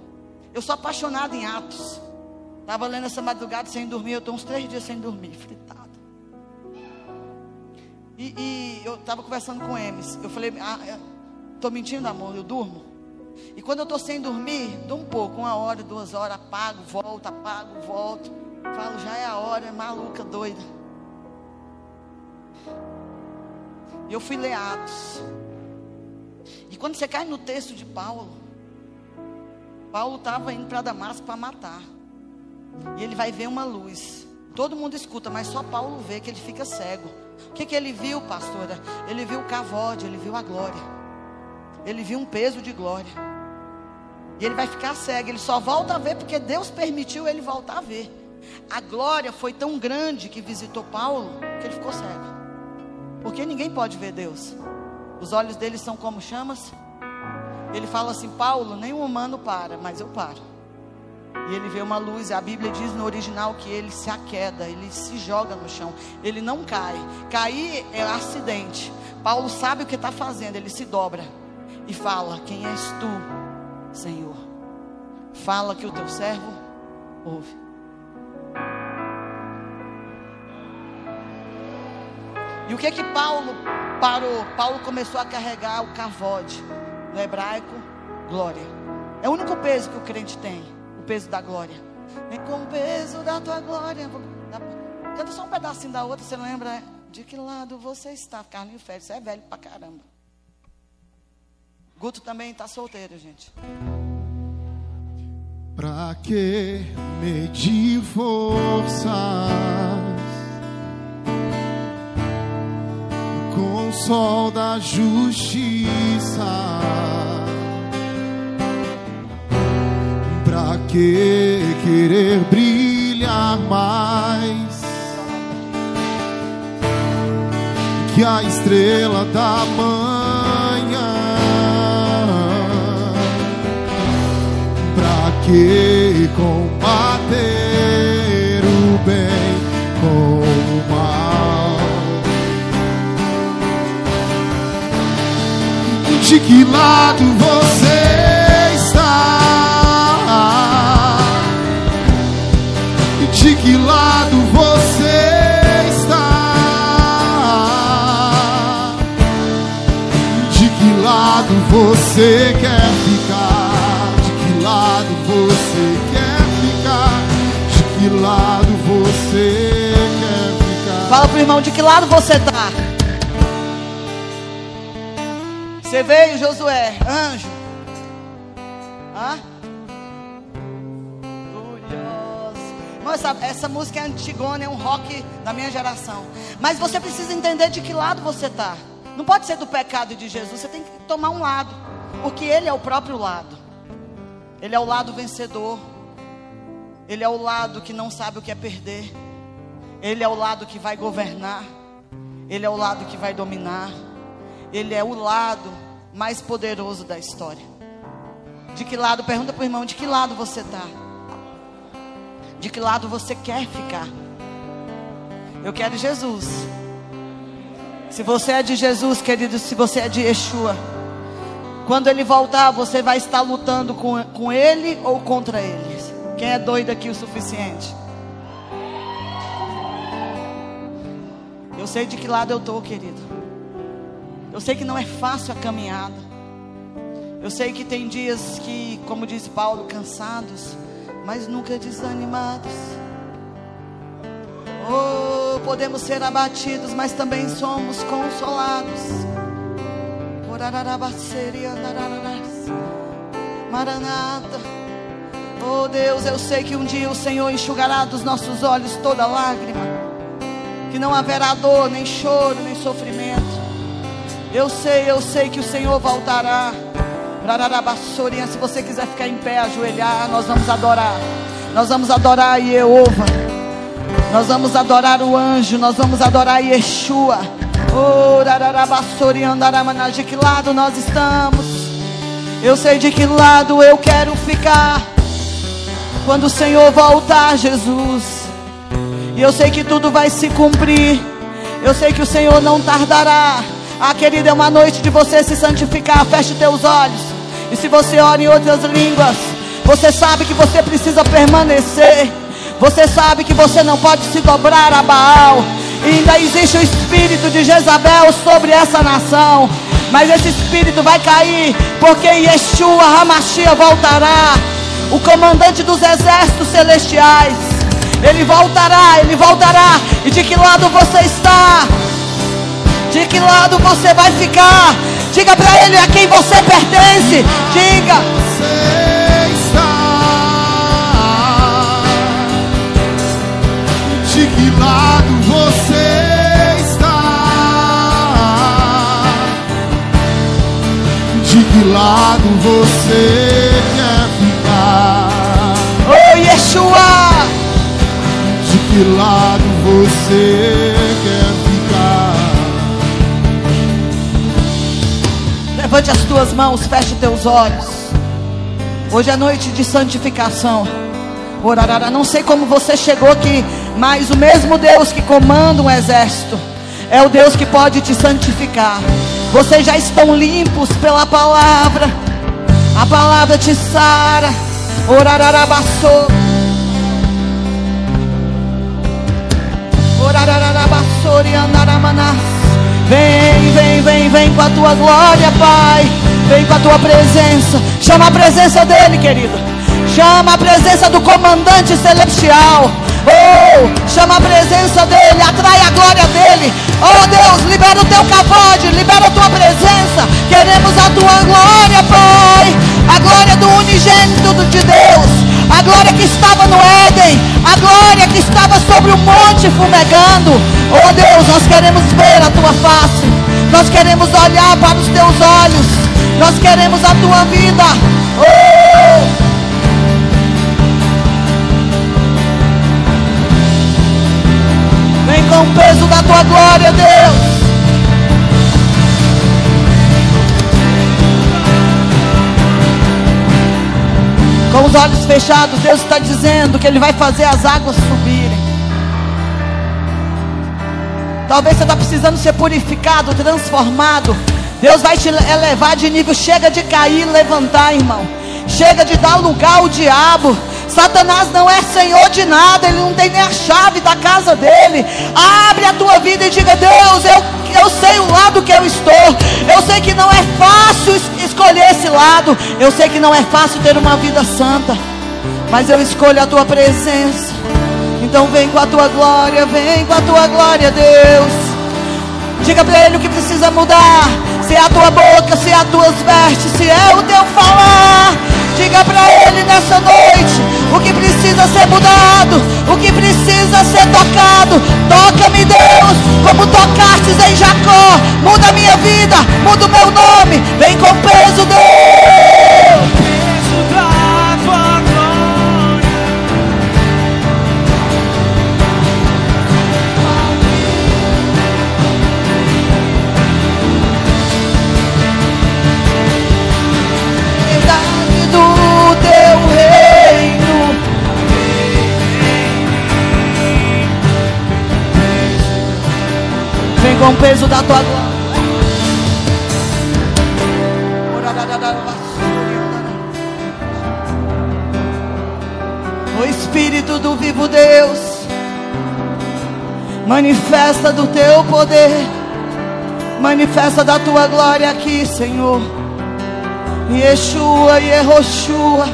Eu sou apaixonado em Atos. Estava lendo essa madrugada sem dormir. Eu estou uns três dias sem dormir, fritado. E, e eu estava conversando com Emes. Eu falei, estou ah, mentindo, amor, eu durmo. E quando eu estou sem dormir, dou um pouco, uma hora, duas horas, apago, volto, apago, volto. Falo, já é a hora, é maluca, doida. E eu fui ler Atos. E quando você cai no texto de Paulo, Paulo estava indo para Damasco para matar. E ele vai ver uma luz. Todo mundo escuta, mas só Paulo vê que ele fica cego. O que, que ele viu, pastora? Ele viu o cavode, ele viu a glória. Ele viu um peso de glória. E ele vai ficar cego. Ele só volta a ver porque Deus permitiu ele voltar a ver. A glória foi tão grande que visitou Paulo que ele ficou cego. Porque ninguém pode ver Deus. Os olhos dele são como chamas. Ele fala assim: Paulo, nenhum humano para, mas eu paro. E ele vê uma luz, a Bíblia diz no original que ele se aqueda, ele se joga no chão, ele não cai. Cair é acidente. Paulo sabe o que está fazendo, ele se dobra e fala: Quem és tu, Senhor? Fala que o teu servo ouve. E o que que Paulo parou? Paulo começou a carregar o cavode, no hebraico, glória. É o único peso que o crente tem, o peso da glória. Vem com o peso da tua glória. Canta só um pedacinho da outra, você lembra de que lado você está? Carlinho Félix, você é velho pra caramba. Guto também está solteiro, gente. Pra que medir forças? Com o sol da justiça. Pra que querer brilhar mais que a estrela da manhã? Pra que combater de que lado você está? De que lado você está? De que lado você quer ficar? De que lado você quer ficar? De que lado você quer ficar? Fala pro irmão, de que lado você está? Você veio, Josué, anjo, Hã? Irmão, essa, essa música é antigona, é um rock da minha geração. Mas você precisa entender de que lado você está. Não pode ser do pecado de Jesus, você tem que tomar um lado. Porque Ele é o próprio lado. Ele é o lado vencedor. Ele é o lado que não sabe o que é perder. Ele é o lado que vai governar. Ele é o lado que vai dominar. Ele é o lado mais poderoso da história. De que lado? Pergunta para o irmão: de que lado você está? De que lado você quer ficar? Eu quero Jesus. Se você é de Jesus, querido, se você é de Yeshua, quando ele voltar, você vai estar lutando com, com ele ou contra ele? Quem é doido aqui o suficiente? Eu sei de que lado eu estou, querido. Eu sei que não é fácil a caminhada. Eu sei que tem dias que, como diz Paulo, cansados, mas nunca desanimados. Oh, podemos ser abatidos, mas também somos consolados. Maranata. Oh Deus, eu sei que um dia o Senhor enxugará dos nossos olhos toda lágrima. Que não haverá dor, nem choro, nem sofrimento. Eu sei, eu sei que o Senhor voltará. Se você quiser ficar em pé, ajoelhar, nós vamos adorar. Nós vamos adorar Jeová. Nós vamos adorar o anjo, nós vamos adorar Yeshua. Oh, de que lado nós estamos? Eu sei de que lado eu quero ficar. Quando o Senhor voltar, Jesus. E eu sei que tudo vai se cumprir. Eu sei que o Senhor não tardará. Ah, querida, é uma noite de você se santificar. Feche teus olhos. E se você ora em outras línguas, você sabe que você precisa permanecer. Você sabe que você não pode se dobrar a Baal. E ainda existe o espírito de Jezabel sobre essa nação. Mas esse espírito vai cair, porque Yeshua Hamashia voltará. O comandante dos exércitos celestiais. Ele voltará, ele voltará. E de que lado você está? De que lado você vai ficar? Diga para ele a quem você pertence. Diga. lado você está? De que lado você quer ficar? Oh Yeshua! De que lado você quer Levante as tuas mãos, feche teus olhos. Hoje é noite de santificação. Orarara, não sei como você chegou aqui, mas o mesmo Deus que comanda um exército é o Deus que pode te santificar. Vocês já estão limpos pela palavra. A palavra te sara. Orararabassou. Orararabassori andaramanás. Vem, vem, vem, vem com a tua glória, Pai. Vem com a tua presença. Chama a presença dele, querido. Chama a presença do comandante celestial. Oh, chama a presença dele, atrai a glória dele. Oh Deus, libera o teu cavode, libera a tua presença. Queremos a tua glória, Pai. A glória do unigênito de Deus. A glória que estava no Éden. A glória que estava sobre o monte fumegando. Oh Deus, nós queremos ver a tua face. Nós queremos olhar para os teus olhos. Nós queremos a tua vida. Oh! Vem com o peso da tua glória, Deus. Com os olhos fechados, Deus está dizendo que Ele vai fazer as águas subirem. Talvez você está precisando ser purificado, transformado. Deus vai te elevar de nível. Chega de cair e levantar, irmão. Chega de dar lugar ao diabo. Satanás não é senhor de nada, ele não tem nem a chave da casa dele. Abre a tua vida e diga: Deus, eu, eu sei o lado que eu estou. Eu sei que não é fácil escolher esse lado. Eu sei que não é fácil ter uma vida santa. Mas eu escolho a tua presença. Então vem com a tua glória, vem com a tua glória, Deus. Diga para ele o que precisa mudar. Se é a tua boca, se é as tuas vestes, se é o teu falar. Diga para Ele nessa noite o que precisa ser mudado, o que precisa ser tocado. Toca-me, Deus, como tocastes em Jacó. Muda a minha vida, muda o meu nome. Vem com peso, Deus. Vem com o peso da tua glória. O Espírito do vivo Deus, manifesta do teu poder, manifesta da tua glória aqui, Senhor. Yeshua, Yehoshua,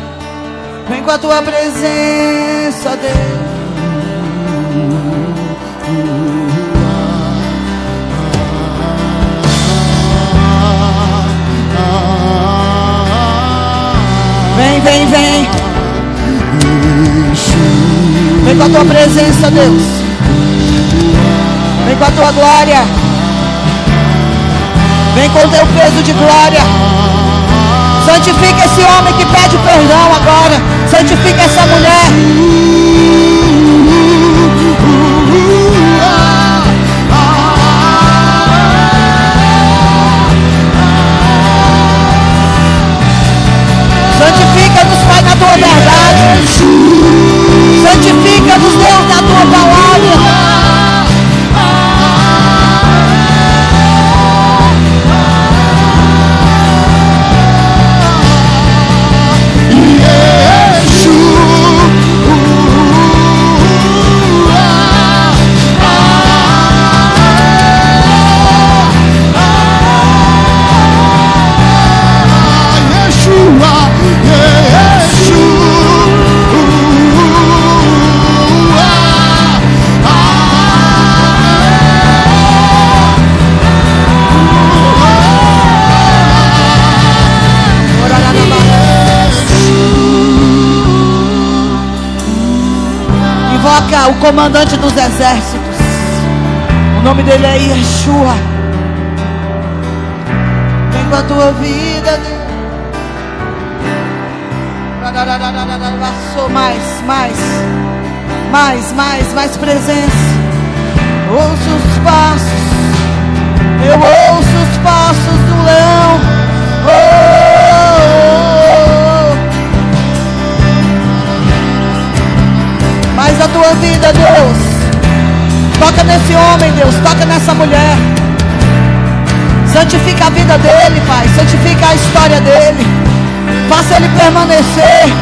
vem com a tua presença, Deus. Com a tua presença, Deus. Vem com a tua glória. Vem com o teu peso de glória. Santifica esse homem que pede perdão agora. Santifica essa mulher. Santifica-nos, Pai, na tua verdade. Santifica-nos, Deus, na tua palavra. O comandante dos exércitos. O nome dele é Yeshua. Vem com a tua vida. Passou mais, mais, mais, mais, mais presença. Ouço os passos, eu ouço tua vida, Deus. Toca nesse homem, Deus. Toca nessa mulher. Santifica a vida dele, Pai. Santifica a história dele. Faça ele permanecer.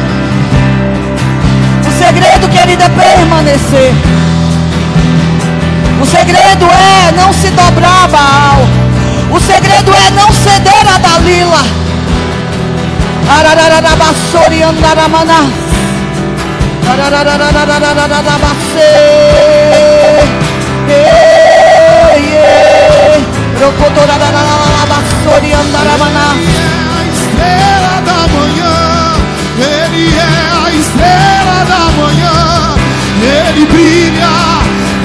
O segredo, querido, é permanecer. O segredo é não se dobrar Baal. O segredo é não ceder a Dalila. Ararararabassori estrela da manhã, Ele é a estrela da manhã, Ele brilha,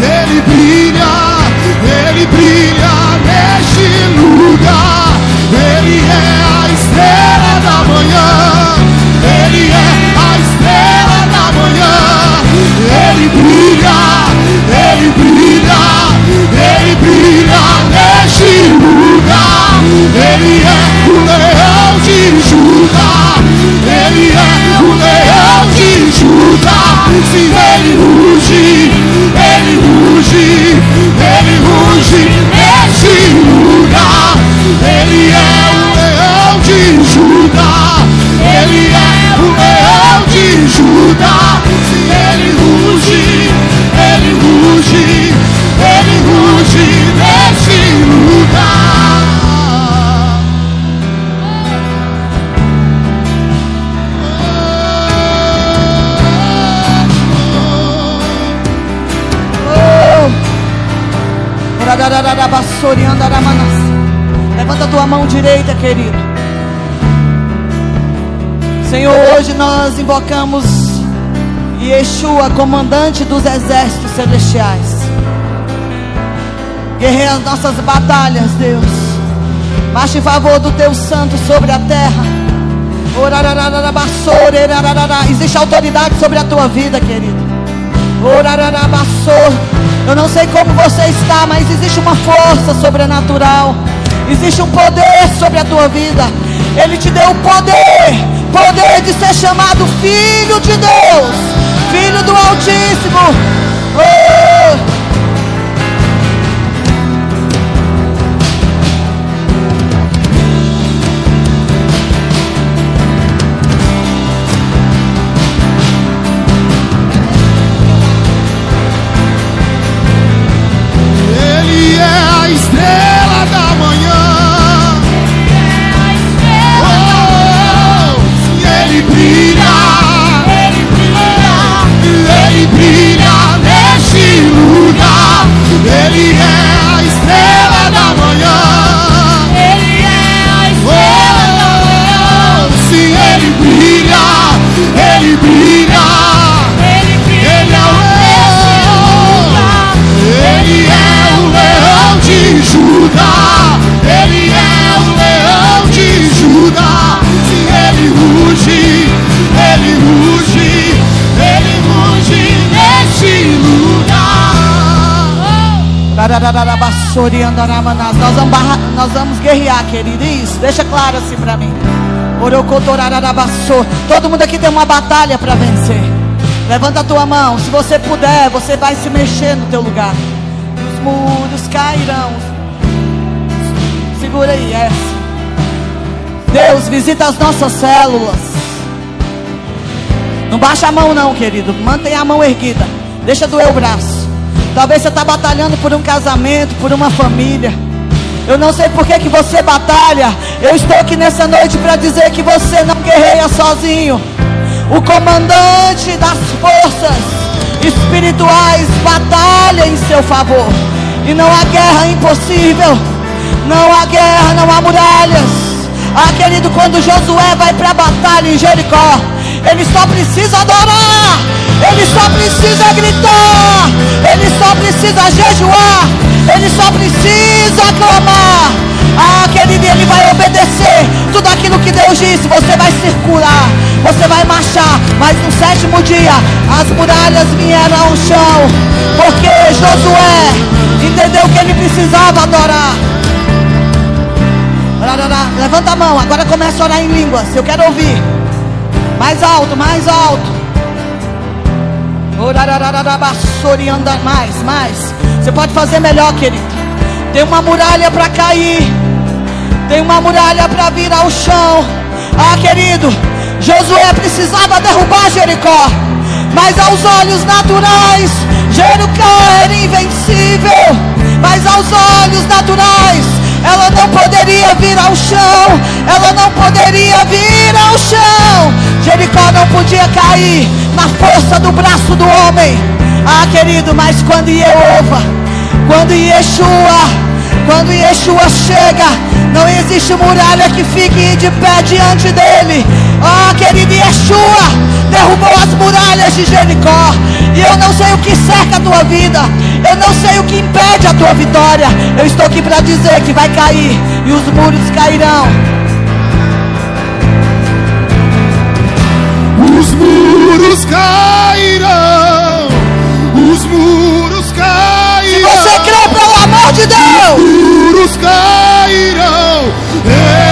Ele brilha, Ele brilha neste lugar, Ele é a estrela da manhã, Ele é a estrela Ele brilha, Ele brilha, Ele brilha neste lugar, Ele é o leão de Judá, Ele é o leão de Judá. Se ele ruge, ele ruge, ele ruge neste lugar. Ele é o leão de Judá, ele é o leão de Judá. Levanta oh, tua mão direita, querido. Senhor, hoje nós invocamos Yeshua, comandante dos exércitos celestiais. Guerreia as nossas batalhas, Deus. Marche em favor do teu santo sobre a terra. Existe autoridade sobre a tua vida, querido. Eu não sei como você está, mas existe uma força sobrenatural. Existe um poder sobre a tua vida. Ele te deu o poder, poder de ser chamado filho de Deus, filho do Altíssimo. Oh! Nós vamos, nós vamos guerrear, querido. Isso, deixa claro assim para mim. Todo mundo aqui tem uma batalha para vencer. Levanta a tua mão. Se você puder, você vai se mexer no teu lugar. Os muros cairão. Segura aí, essa. Deus, visita as nossas células. Não baixa a mão, não, querido. Mantenha a mão erguida. Deixa doer o braço. Talvez você está batalhando por um casamento, por uma família. Eu não sei por que, que você batalha. Eu estou aqui nessa noite para dizer que você não guerreia sozinho. O comandante das forças espirituais batalha em seu favor. E não há guerra impossível. Não há guerra, não há muralhas. Ah, querido, quando Josué vai para a batalha em Jericó, ele só precisa adorar. Ele só precisa gritar. Ele só precisa jejuar. Ele só precisa clamar. Ah, querido, ele vai obedecer tudo aquilo que Deus disse. Você vai circular, você vai marchar. Mas no sétimo dia, as muralhas vieram ao chão. Porque Josué entendeu que ele precisava adorar. Levanta a mão, agora começa a orar em línguas. Eu quero ouvir. Mais alto, mais alto. Anda mais, mais. Você pode fazer melhor, querido. Tem uma muralha para cair. Tem uma muralha para vir ao chão. Ah, querido, Josué precisava derrubar Jericó. Mas aos olhos naturais, Jericó era invencível. Mas aos olhos naturais, ela não poderia vir ao chão, ela não poderia vir ao chão. Jericó não podia cair na força do braço do homem. Ah, querido, mas quando Jeová, quando Yeshua, quando Yeshua chega, não existe muralha que fique de pé diante dele. Ah, querido Yeshua, derrubou as muralhas de Jericó. E eu não sei o que cerca a tua vida. Eu não sei o que impede a tua vitória. Eu estou aqui para dizer que vai cair e os muros cairão. Os muros cairão. Os muros cairão. Se você crê pelo amor de Deus. Os muros cairão. É